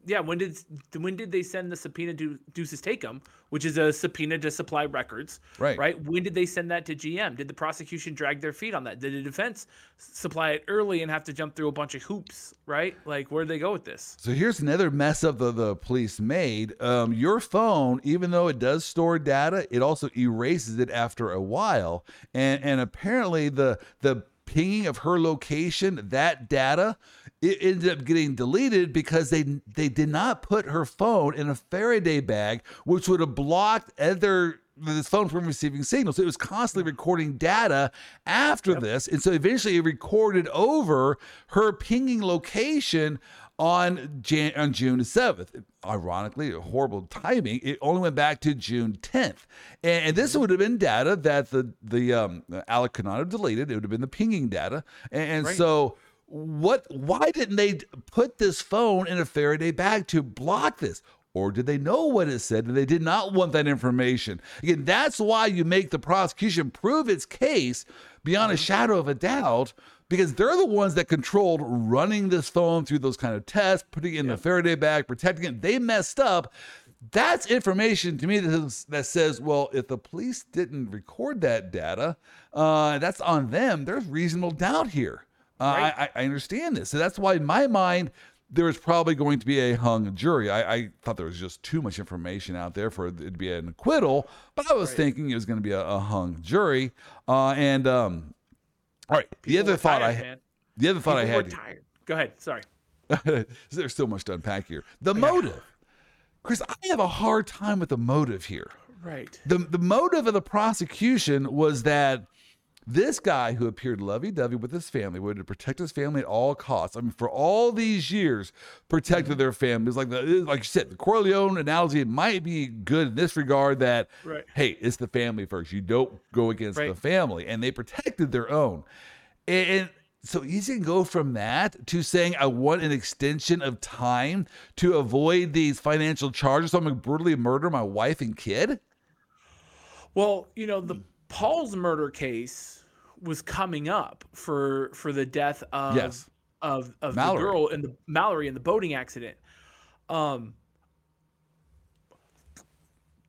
yeah. When did when did they send the subpoena to duces tecum, which is a subpoena to supply records? Right. Right. When did they send that to GM? Did the prosecution drag their feet on that? Did the defense supply it early and have to jump through a bunch of hoops? Right. Like where would they go with this? So here's another mess up the, the police made. Um, your phone, even though it does store data, it also erases it after a while. And and apparently the the pinging of her location, that data, it ended up getting deleted because they they did not put her phone in a Faraday bag, which would have blocked other this phone from receiving signals. It was constantly recording data after this. And so eventually it recorded over her pinging location on Jan- on June 7th. Ironically, horrible timing. It only went back to June 10th, and, and this would have been data that the the um, Alec could not have deleted. It would have been the pinging data, and, and so what? Why didn't they put this phone in a Faraday bag to block this? Or did they know what it said and they did not want that information? Again, that's why you make the prosecution prove its case beyond a shadow of a doubt because they're the ones that controlled running this phone through those kind of tests, putting it in the Faraday bag, protecting it. They messed up. That's information to me that says, that says, well, if the police didn't record that data, uh, that's on them. There's reasonable doubt here. Uh, Right. I, I understand this. So that's why, in my mind, there was probably going to be a hung jury. I, I thought there was just too much information out there for it to be an acquittal, but I was thinking it was going to be a, a hung jury. Uh, and um, all right, the People other were thought I tired, had, man. the other thought I People had, tired. Go ahead. Sorry. there's so much to unpack here. The motive, Chris, I have a hard time with the motive here. Right. the the motive of the prosecution was that This guy who appeared lovey dovey with his family, wanted to protect his family at all costs. I mean, for all these years, protected Mm-hmm. their families. Like the like you said, the Corleone analogy might be good in this regard. That Right. hey, it's the family first. You don't go against the family, and they protected their own. And, and so you can go from that to saying I want an extension of time to avoid these financial charges. So I'm gonna brutally murder my wife and kid. Well, you know, the Paul's murder case was coming up for for the death of Yes. of of Mallory. the girl in the Mallory in the boating accident. Um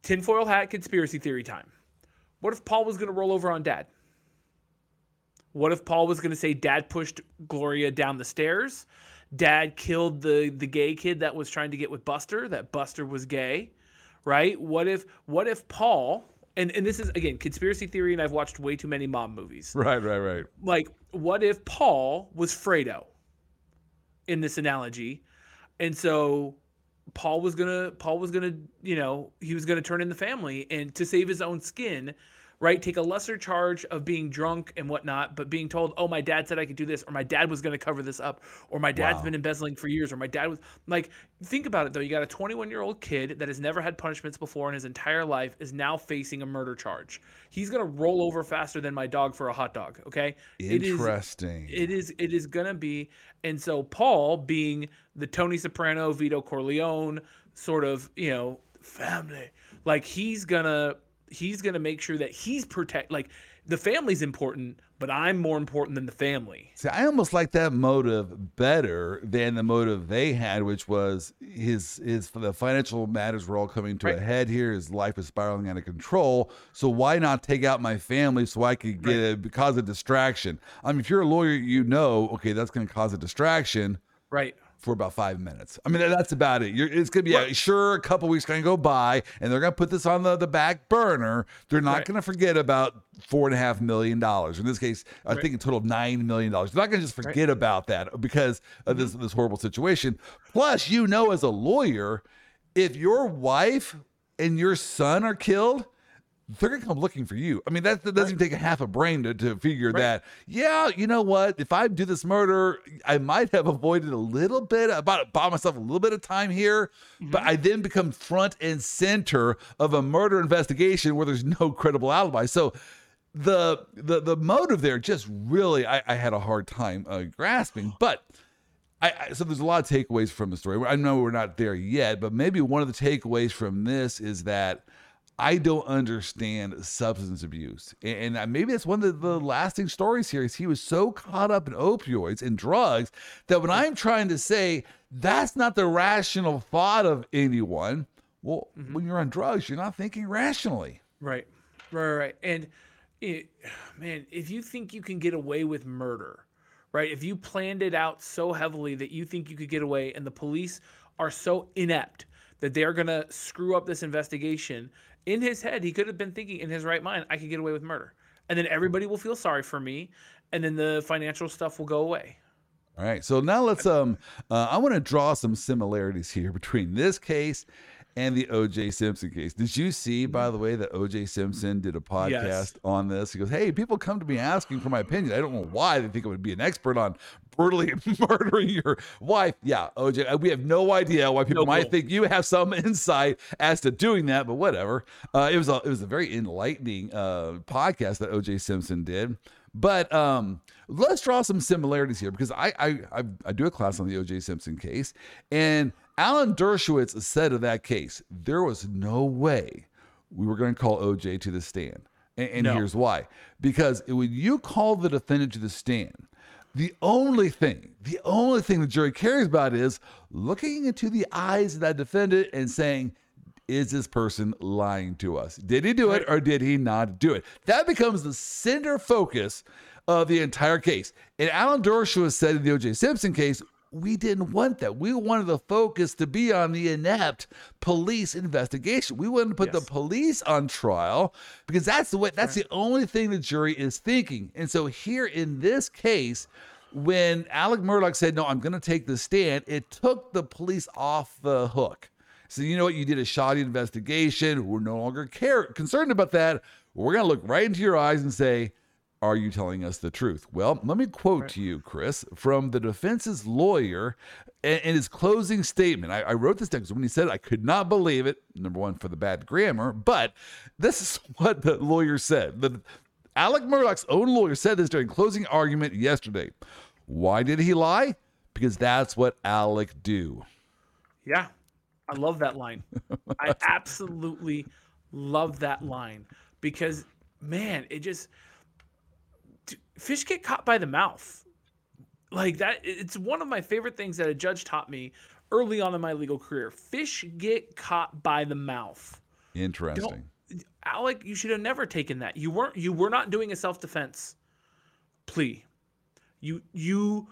tinfoil hat conspiracy theory time. What if Paul was going to roll over on dad? What if Paul was going to say dad pushed Gloria down the stairs? Dad killed the the gay kid that was trying to get with Buster, that Buster was gay, right? What if what if Paul and and this is again conspiracy theory and I've watched way too many mom movies. Right, right, right. Like what if Paul was Fredo in this analogy? And so Paul was gonna Paul was gonna you know he was gonna turn in the family and to save his own skin, right? Take a lesser charge of being drunk and whatnot, but being told, oh my dad said I could do this, or my dad was gonna cover this up, or my dad's Wow. been embezzling for years, or my dad was like, think about it though. You got a 21 year old kid that has never had punishments before in his entire life is now facing a murder charge. He's gonna roll over faster than my dog for a hot dog. Okay, It is- Interesting. it is it is gonna be and so paul being the tony soprano vito corleone sort of you know family like he's gonna he's gonna make sure that he's protect like the family's important but i'm more important than the family See, I almost like that motive better than the motive they had, which was his his the financial matters were all coming to a head here. His life is spiraling out of control. So why not take out my family so I could get a, cause a distraction? I mean, if you're a lawyer, you know, okay, that's going to cause a distraction right for about five minutes. I mean, that's about it. You're, it's gonna be yeah, sure a couple weeks gonna go by, and they're gonna put this on the, the back burner. They're not Right. gonna forget about four and a half million dollars. In this case, I Right. think a total of nine million dollars. They're not gonna just forget about that because of this Mm-hmm. this horrible situation. Plus, you know, as a lawyer, if your wife and your son are killed. They're gonna come looking for you. I mean, that, that doesn't take a half a brain to, to figure that. Yeah, you know what? If I do this murder, I might have avoided a little bit about bought myself a little bit of time here, but I then become front and center of a murder investigation where there's no credible alibi. So the the the motive there just really I, I had a hard time uh, grasping, but. I, I, so there's a lot of takeaways from the story. I know we're not there yet, but maybe one of the takeaways from this is that I don't understand substance abuse, and, and maybe that's one of the, the mm. lasting stories here. Is he was so caught up in opioids and drugs that when I'm trying to say that's not the rational thought of anyone, well, mm-hmm. when you're on drugs, you're not thinking rationally. Right, right, right. And it, man, if you think you can get away with murder, right? If you planned it out so heavily that you think you could get away, and the police are so inept that they're gonna screw up this investigation, in his head, he could have been thinking in his right mind, I could get away with murder, and then everybody will feel sorry for me, and then the financial stuff will go away. All right. So now let's um uh, I want to draw some similarities here between this case and the OJ Simpson case. Did you see by the way that OJ Simpson did a podcast Yes. on this? He goes, "Hey, people come to me asking for my opinion. I don't know why they think I would be an expert on brutally murdering your wife." Yeah, OJ, uh, we have no idea why people No might think you have some insight as to doing that, but whatever. Uh, it was a it was a very enlightening uh, podcast that OJ Simpson did. But um, let's draw some similarities here because I, I I I do a class on the O.J. Simpson case, and Alan Dershowitz said of that case there was no way we were going to call O.J. to the stand, and, and No. here's why: because when you call the defendant to the stand, the only thing, the only thing the jury cares about is looking into the eyes of that defendant and saying, is this person lying to us? Did he do it or did he not do it? That becomes the center focus of the entire case. And Alan Dershowitz said in the O.J. Simpson case, we didn't want that. We wanted the focus to be on the inept police investigation. We wanted to put Yes. the police on trial because that's the way. That's the only thing the jury is thinking. And so here in this case, when Alec Murdaugh said, "No, I'm going to take the stand," it took the police off the hook. So you know what? You did a shoddy investigation. We're no longer care concerned about that. We're going to look right into your eyes and say, are you telling us the truth? Well, let me quote Right. to you, Chris, from the defense's lawyer in, in his closing statement. I, I wrote this down because when he said, I could not believe it, number one, for the bad grammar, but this is what the lawyer said. The, Alec Murdaugh's own lawyer said this during closing argument yesterday. Why did he lie? Because that's what Alec do. Yeah. I love that line. I absolutely love that line because man, it just fish get caught by the mouth. Like that it's one of my favorite things that a judge taught me early on in my legal career. Fish get caught by the mouth. Interesting. Alec, you should have never taken that. You weren't you were not doing a self-defense plea. You you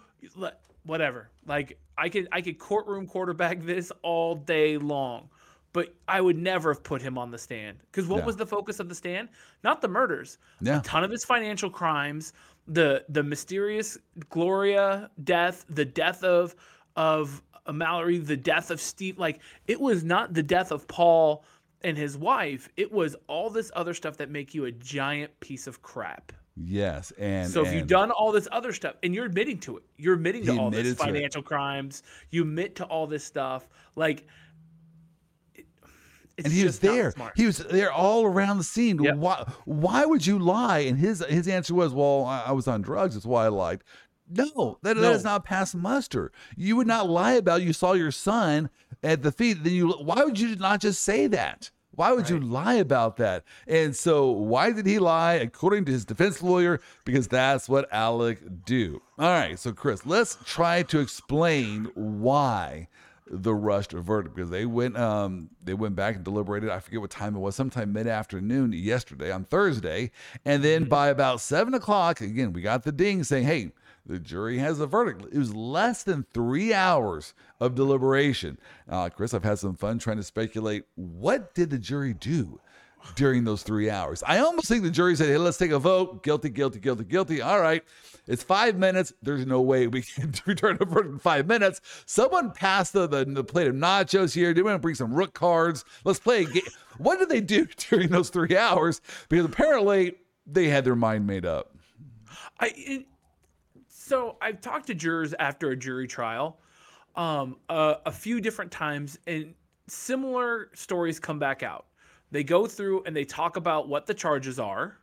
whatever. Like I could I could courtroom quarterback this all day long. But I would never have put him on the stand. Because what Yeah. was the focus of the stand? Not the murders. Yeah. A ton of his financial crimes, the the mysterious Gloria death, the death of of Mallory, the death of Steve. Like it was not the death of Paul and his wife. It was all this other stuff that make you a giant piece of crap. Yes. And so if you've done all this other stuff and you're admitting to it, you're admitting to all this admitted to it. financial crimes, you admit to all this stuff, like. And he was there. He was there all around the scene. Yep. Why? Why would you lie? And his his answer was, "Well, I, I was on drugs. That's why I lied." No, that, that No. is not pass muster. You would not lie about you saw your son at the feet. Then you, why would you not just say that? Why would you lie about that? And so, why did he lie? According to his defense lawyer, because that's what Alec do. All right, so Chris, let's try to explain why the rushed verdict because they went um they went back and deliberated i forget what time it was sometime mid-afternoon yesterday on thursday and then by about seven o'clock again we got the ding saying hey the jury has a verdict it was less than three hours of deliberation uh, chris i've had some fun trying to speculate what did the jury do during those three hours. I almost think the jury said, hey, let's take a vote. Guilty, guilty, guilty, guilty. All right. It's five minutes. There's no way we can return a in five minutes. Someone passed the, the, the plate of nachos here. They want to bring some rook cards. Let's play a game. What did they do during those three hours? Because apparently they had their mind made up. I it, so I've talked to jurors after a jury trial, um, uh, a few different times, and similar stories come back out. They go through and they talk about what the charges are.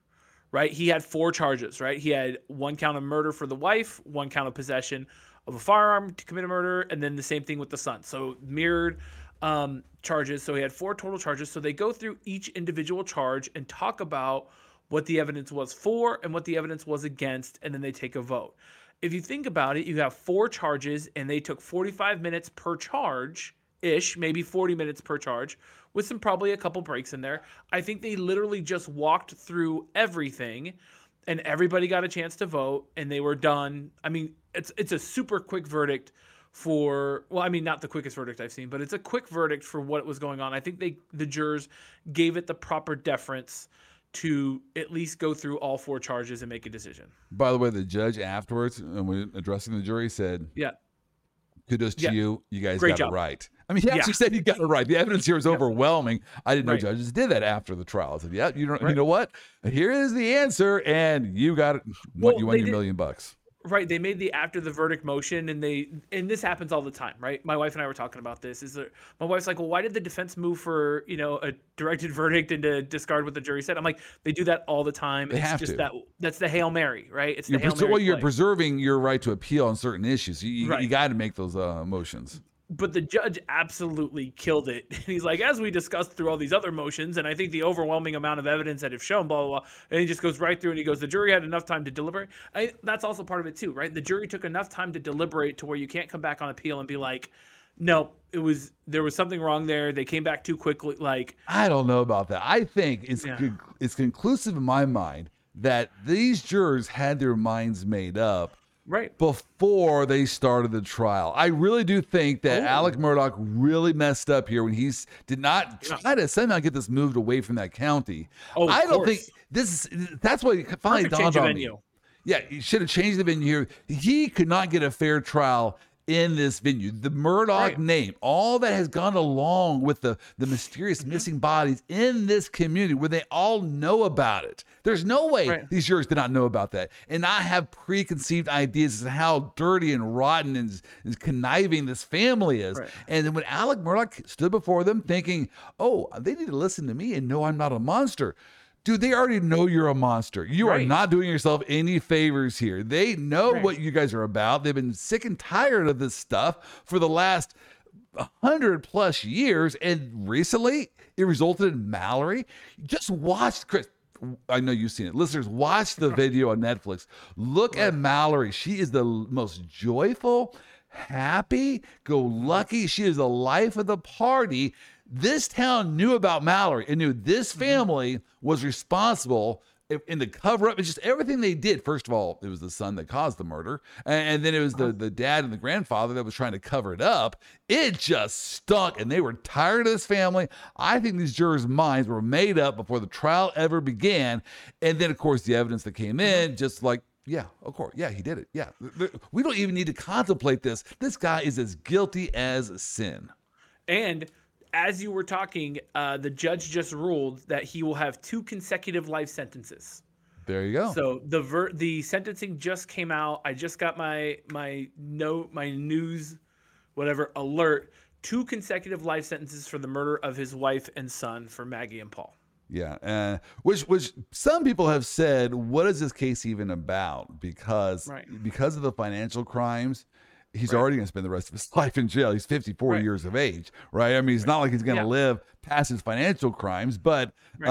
Right? He had four charges. Right? He had one count of murder for the wife, one count of possession of a firearm to commit a murder, and then the same thing with the son. So mirrored um, charges. So he had four total charges. So they go through each individual charge and talk about what the evidence was for and what the evidence was against, and then they take a vote. If you think about it, you have four charges, and they took 45 minutes per charge ish, maybe 40 minutes per charge, with some probably a couple breaks in there. I think they literally just walked through everything and everybody got a chance to vote and they were done. I mean, it's it's a super quick verdict for well, I mean not the quickest verdict I've seen, but it's a quick verdict for what was going on. I think they the jurors gave it the proper deference to at least go through all four charges and make a decision. By the way, the judge afterwards, when addressing the jury, said, Yeah. Kudos to Yeah. you. You guys Great got job. it right. I mean, he Yeah. actually said you got it right. The evidence here is overwhelming. I didn't know judges did that after the trial. I said, yeah, you, don't, you know what? Here is the answer, and you got it. Well, you won your did- million bucks. Right, they made the after the verdict motion, and they and this happens all the time, right? My wife and I were talking about this. Is that my wife's like, well, why did the defense move for you know a directed verdict and to discard what the jury said? I'm like, they do that all the time. They it's have just to. that that's the hail mary, right? It's the You're, hail preser- mary. well, you're preserving your right to appeal on certain issues. You, you, Right. got to make those uh, motions. But the judge absolutely killed it. He's like, as we discussed through all these other motions, and I think the overwhelming amount of evidence that have shown, blah blah blah, and he just goes right through and he goes, the jury had enough time to deliberate. I, that's also part of it too, right? The jury took enough time to deliberate to where you can't come back on appeal and be like, no, it was there was something wrong there. They came back too quickly. Like, I don't know about that. I think it's Yeah. it's conclusive in my mind that these jurors had their minds made up right, before they started the trial. I really do think that Oh. Alec Murdaugh really messed up here when he did not try to somehow get this moved away from that county. Oh, I don't think this is that's what finally Perfect dawned on me. Yeah, he should have changed the venue here. He could not get a fair trial in this venue. The Murdaugh Right. name, all that has gone along with the, the mysterious Mm-hmm. missing bodies in this community where they all know about it. There's no way Right. these jurors did not know about that. And I have preconceived ideas as to how dirty and rotten and, and conniving this family is. Right. And then when Alec Murdaugh stood before them thinking, oh, they need to listen to me and know I'm not a monster. Dude, they already know you're a monster. You are not doing yourself any favors here. They know Right. what you guys are about. They've been sick and tired of this stuff for the last hundred plus years. And recently it resulted in Mallory. Just watch Chris. I know you've seen it. Listeners, watch the video on Netflix. Look at Mallory. She is the most joyful, happy, go lucky. She is the life of the party. This town knew about Mallory and knew this mm-hmm. family was responsible in- in the cover up. It's just everything they did. First of all, it was the son that caused the murder, and, and then it was the, uh-huh. the dad and the grandfather that was trying to cover it up. It just stunk, and they were tired of this family. I think these jurors' minds were made up before the trial ever began, and then of course the evidence that came mm-hmm. in, just like. Yeah, of course. Yeah, he did it. Yeah. We don't even need to contemplate this. This guy is as guilty as sin. And as you were talking, uh, the judge just ruled that he will have two consecutive life sentences. There you go. So the ver- the sentencing just came out. I just got my my note, my news, whatever alert. Two consecutive life sentences for the murder of his wife and son for Maggie and Paul. Yeah, uh, which which some people have said, what is this case even about? Because Right. because of the financial crimes, he's Right. already going to spend the rest of his life in jail. He's 54 Right. years of age, right? I mean, it's not like he's going to Yeah. live past his financial crimes. But Right.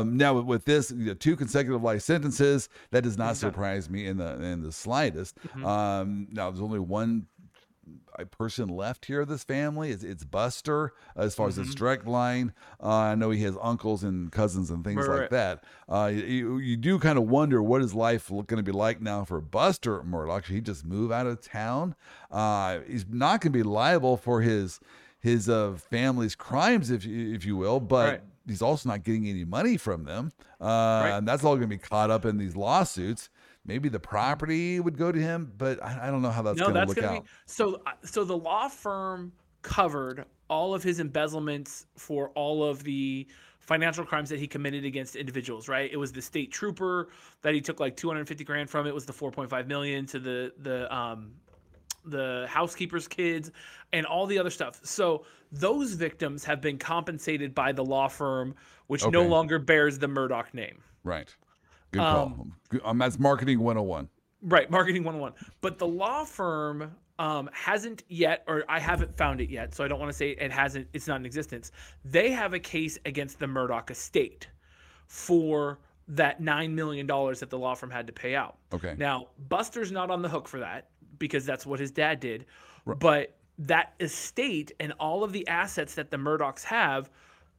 um, now with, with this, you know, two consecutive life sentences, that does not surprise me in the in the slightest. Mhm. Um, now there's only one person left here of this family. It's, it's Buster, as far as his Mhm. direct line. Uh, I know he has uncles and cousins and things like Right. that. Uh, you, you do kind of wonder what is life is going to be like now for Buster Murdaugh. Should he just move out of town? Uh, he's not going to be liable for his his uh, family's crimes, if you, if you will, but. Right. He's also not getting any money from them, uh, Right. and that's all going to be caught up in these lawsuits. Maybe the property would go to him, but I, I don't know how that's no, going to that's look gonna out. be so. uh, So the law firm covered all of his embezzlements for all of the financial crimes that he committed against individuals. Right? It was the state trooper that he took like 250 grand from. It was the 4.5 million to the the um the housekeeper's kids and all the other stuff. So those victims have been compensated by the law firm, which no longer bears the Murdaugh name. Right. Good call. Um, Um, that's marketing 101. Right, marketing 101. But the law firm um, hasn't yet, or I haven't found it yet, so I don't want to say it hasn't, it's not in existence. They have a case against the Murdaugh estate for that $9 million that the law firm had to pay out. Okay. Now, Buster's not on the hook for that because that's what his dad did. But that estate and all of the assets that the Murdaughs have,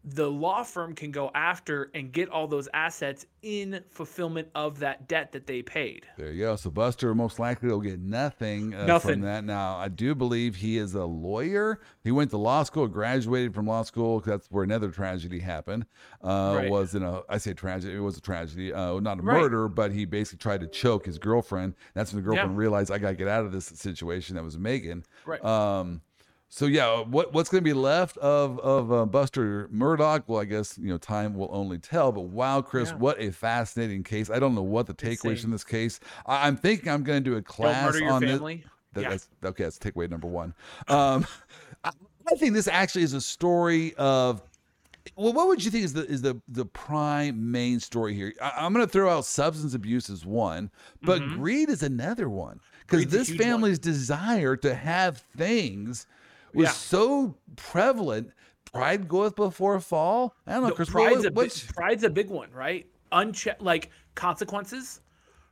the law firm can go after and get all those assets in fulfillment of that debt that they paid. There you go. So Buster most likely will get nothing, uh, from that. Now, I do believe he is a lawyer. He went to law school, graduated from law school. That's where another tragedy happened. Uh, Right. Was in a, I say tragedy. It was a tragedy. Uh, not a Right. murder, but he basically tried to choke his girlfriend. That's when the girlfriend Yeah. realized I got to get out of this situation. That was Megan. Right. Um, so yeah, what what's going to be left of of uh, Buster Murdaugh? Well, I guess you know time will only tell. But wow, Chris, Yeah. what a fascinating case! I don't know what the takeaways in this case. I, I'm thinking I'm going to do a class on this. family. That, Yeah. That's okay. That's takeaway number one. Um, I, I think this actually is a story of. Well, what would you think is the is the the prime main story here? I, I'm going to throw out substance abuse as one, but Mhm. greed is another one because this huge one. family's desire to have things was Yeah. so prevalent. Pride goeth before fall. I don't know, No, Chris. pride's, What, a big, pride's a big one, right? Unchecked, like consequences,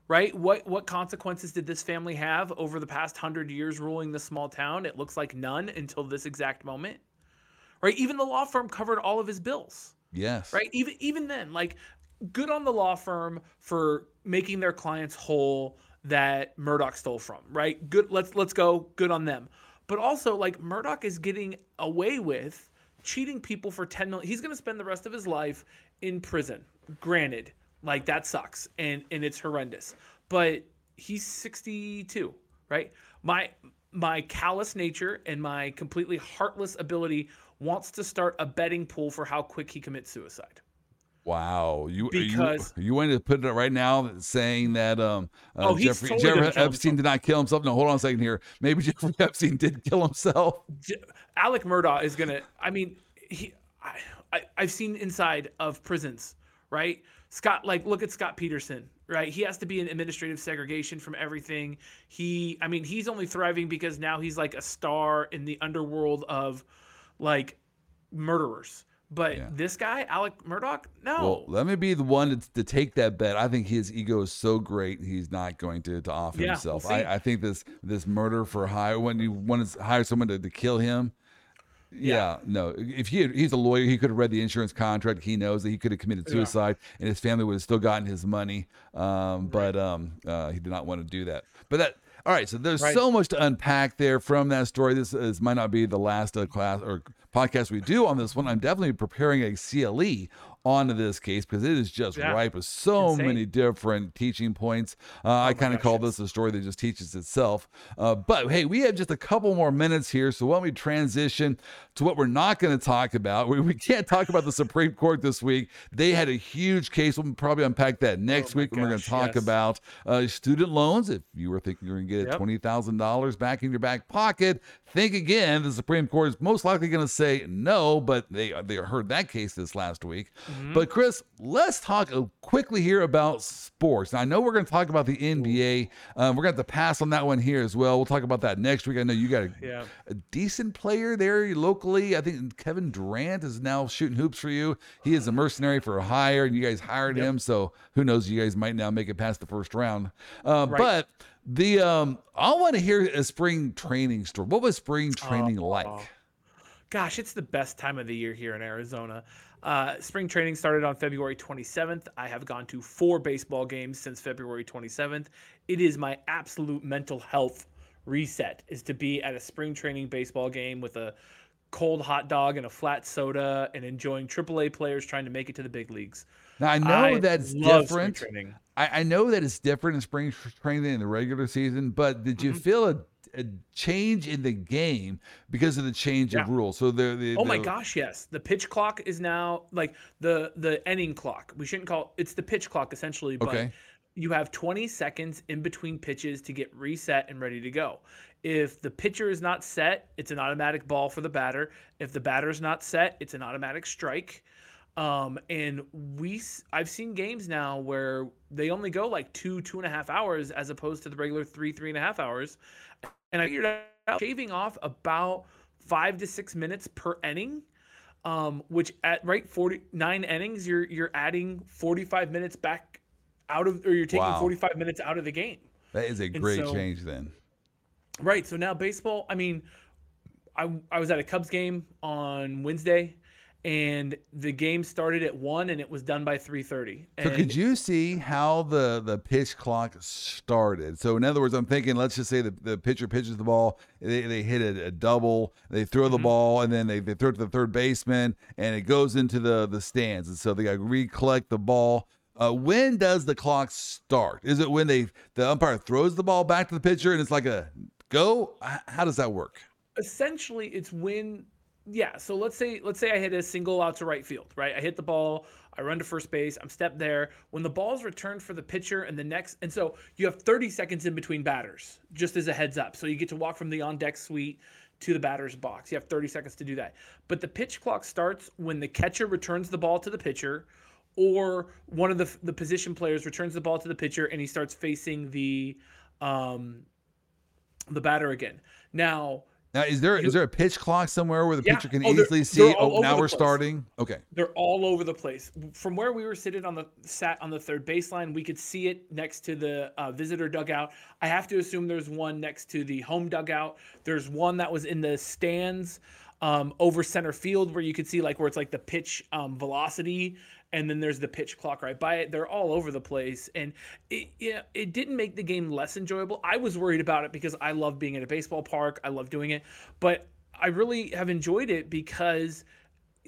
right? What what consequences did this family have over the past hundred years ruling this small town? It looks like none until this exact moment, right? Even the law firm covered all of his bills, yes, right? Even even then, like, good on the law firm for making their clients whole that Murdaugh stole from, right? Good. Let's let's go. Good on them. But also, like Murdaugh is getting away with cheating people for 10 million. He's going to spend the rest of his life in prison. Granted, like that sucks and and it's horrendous. But he's 62, right? My my callous nature and my completely heartless ability wants to start a betting pool for how quick he commits suicide. Wow, you Because- you, you want to put it right now saying that um uh, Oh, Jeffrey, totally Jeffrey Epstein himself. did not kill himself. No, hold on a second here. Maybe Jeffrey Epstein did kill himself. Alec Murdaugh is gonna. I mean, he. I, I I've seen inside of prisons, right? Scott, like, look at Scott Peterson, right? He has to be in administrative segregation from everything. He, I mean, he's only thriving because now he's like a star in the underworld of, like, murderers. But Yeah. this guy, Alec Murdaugh, no. Well, let me be the one to, to take that bet. I think his ego is so great he's not going to to off Yeah, we'll himself. I, I think this this murder for hire when you want to hire someone to, to kill him. Yeah. no. If he had, he's a lawyer, he could have read the insurance contract. He knows that he could have committed Yeah. suicide, and his family would have still gotten his money. Um, but um, uh, he did not want to do that. But that. All right, so there's Right. so much to unpack there from that story. This is might not be the last uh, class or podcast we do on this one. I'm definitely preparing a CLE onto this case because it is just Yeah. ripe with so Insane. many different teaching points. Uh, I kind of call this a story that just teaches itself. Uh, but hey, we have just a couple more minutes here, so why don't we transition to what we're not going to talk about? We, we can't talk about the Supreme Court this week. They had a huge case. We'll probably unpack that next Oh week when we're going to talk yes. about uh, student loans. If you were thinking you're going to get Yep. twenty thousand dollars back in your back pocket, think again. The Supreme Court is most likely going to say no, but they they heard that case this last week. Mm-hmm. But Chris, let's talk uh, quickly here about sports. Now, I know we're going to talk about the NBA. Um, we're going to have to pass on that one here as well. We'll talk about that next week. I know you got a, Yeah. a decent player there locally. I think Kevin Durant is now shooting hoops for you. He is a mercenary for hire, and you guys hired Yep. him. So who knows? You guys might now make it past the first round. Uh, Right. But the um, I want to hear a spring training story. What was spring training Oh, like? Gosh, it's the best time of the year here in Arizona. Uh, spring training started on February 27th. I have gone to four baseball games since February 27th. It is my absolute mental health reset is to be at a spring training baseball game with a cold hot dog and a flat soda and enjoying AAA players trying to make it to the big leagues. Now I know I that's different. I, I know that it's different in spring training than in the regular season, but did Mm-hmm. you feel a, a change in the game because of the change of rules? So the, the Oh my the- gosh, yes. The pitch clock is now like the the inning clock. We shouldn't call it's the pitch clock essentially, but Okay. you have 20 seconds in between pitches to get reset and ready to go. If the pitcher is not set, it's an automatic ball for the batter. If the batter is not set, it's an automatic strike. Um, and we, I've seen games now where they only go like two, two and a half hours as opposed to the regular three, three and a half hours. And I figured out shaving off about five to six minutes per inning um, which at right 49 innings, you're you're adding 45 minutes back out of, or you're taking Wow. 45 minutes out of the game. that is a great so- change then. Right. So now baseball. I mean, I I was at a Cubs game on Wednesday, and the game started at one, and it was done by 3:30. So And could you see how the the pitch clock started? So in other words, I'm thinking, let's just say the, the pitcher pitches the ball, they, they hit a, a double, they throw Mm-hmm. the ball, and then they, they throw it to the third baseman, and it goes into the the stands, and so they got to recollect the ball. Uh, when does the clock start? Is it when they the umpire throws the ball back to the pitcher and it's like a go? How does that work? essentially it's when yeah so let's say let's say i hit a single out to right field right? I hit the ball i run to first base i'm stepped there. When the ball's returned for the pitcher and the next and so you have 30 seconds in between batters just as a heads up. So you get to walk from the on deck suite to the batter's box. You have 30 seconds to do that. But the pitch clock starts when the catcher returns the ball to the pitcher or one of the the position players returns the ball to the pitcher and he starts facing the um the batter again. Now Now, is there is there a pitch clock somewhere where the Yeah. pitcher can Oh, easily see? Oh, now we're place. starting. Okay. They're all over the place. From where we were sitting on the sat on the third baseline, we could see it next to the uh, visitor dugout. I have to assume there's one next to the home dugout. There's one that was in the stands um, over center field where you could see like where it's like the pitch um, velocity, and then there's the pitch clock right by it. They're all over the place, and it yeah, it didn't make the game less enjoyable. I was worried about it because I love being at a baseball park. I love doing it, but I really have enjoyed it because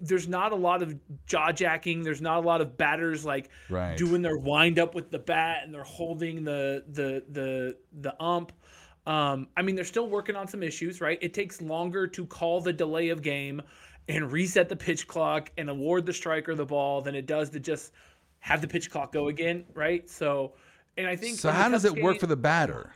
there's not a lot of jaw jacking. There's not a lot of batters like Right. doing their wind up with the bat and they're holding the the the the ump. Um, I mean, they're still working on some issues, right? It takes longer to call the delay of game and reset the pitch clock and award the striker the ball than it does to just have the pitch clock go again, right? So, and I think so. How does it work for the batter?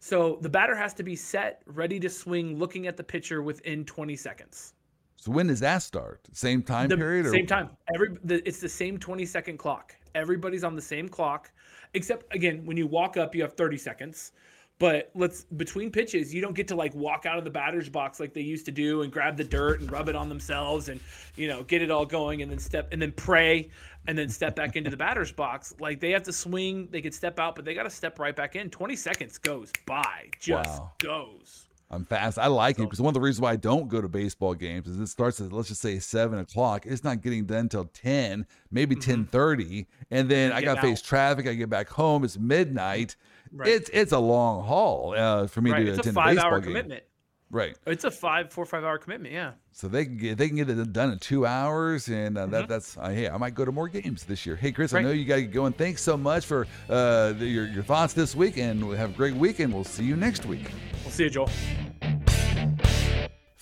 So the batter has to be set, ready to swing, looking at the pitcher within 20 seconds. So when does that start? Same time the period? Or? Same time. Every the, it's the same 20 second clock. Everybody's on the same clock, except again when you walk up, you have 30 seconds. But let's between pitches, you don't get to like walk out of the batter's box like they used to do and grab the dirt and rub it on themselves and you know get it all going and then step and then pray and then step back into the batter's box. Like they have to swing, they could step out, but they got to step right back in. 20 seconds goes by, just wow. goes. I'm fast. I like so, it because one of the reasons why I don't go to baseball games is it starts at let's just say seven o'clock. It's not getting done till ten, maybe mm-hmm. ten thirty, and then I got to face traffic. I get back home. It's midnight. Right. It's it's a long haul uh, for me right. to it's attend a, a baseball hour game. commitment. Right. It's a five, four, five hour commitment. Yeah. So they can get they can get it done in two hours, and uh, mm-hmm. that that's uh, hey, I might go to more games this year. Hey, Chris, right. I know you got to get going. Thanks so much for uh, the, your your thoughts this week, and have a great weekend. We'll see you next week. We'll see you, Joel.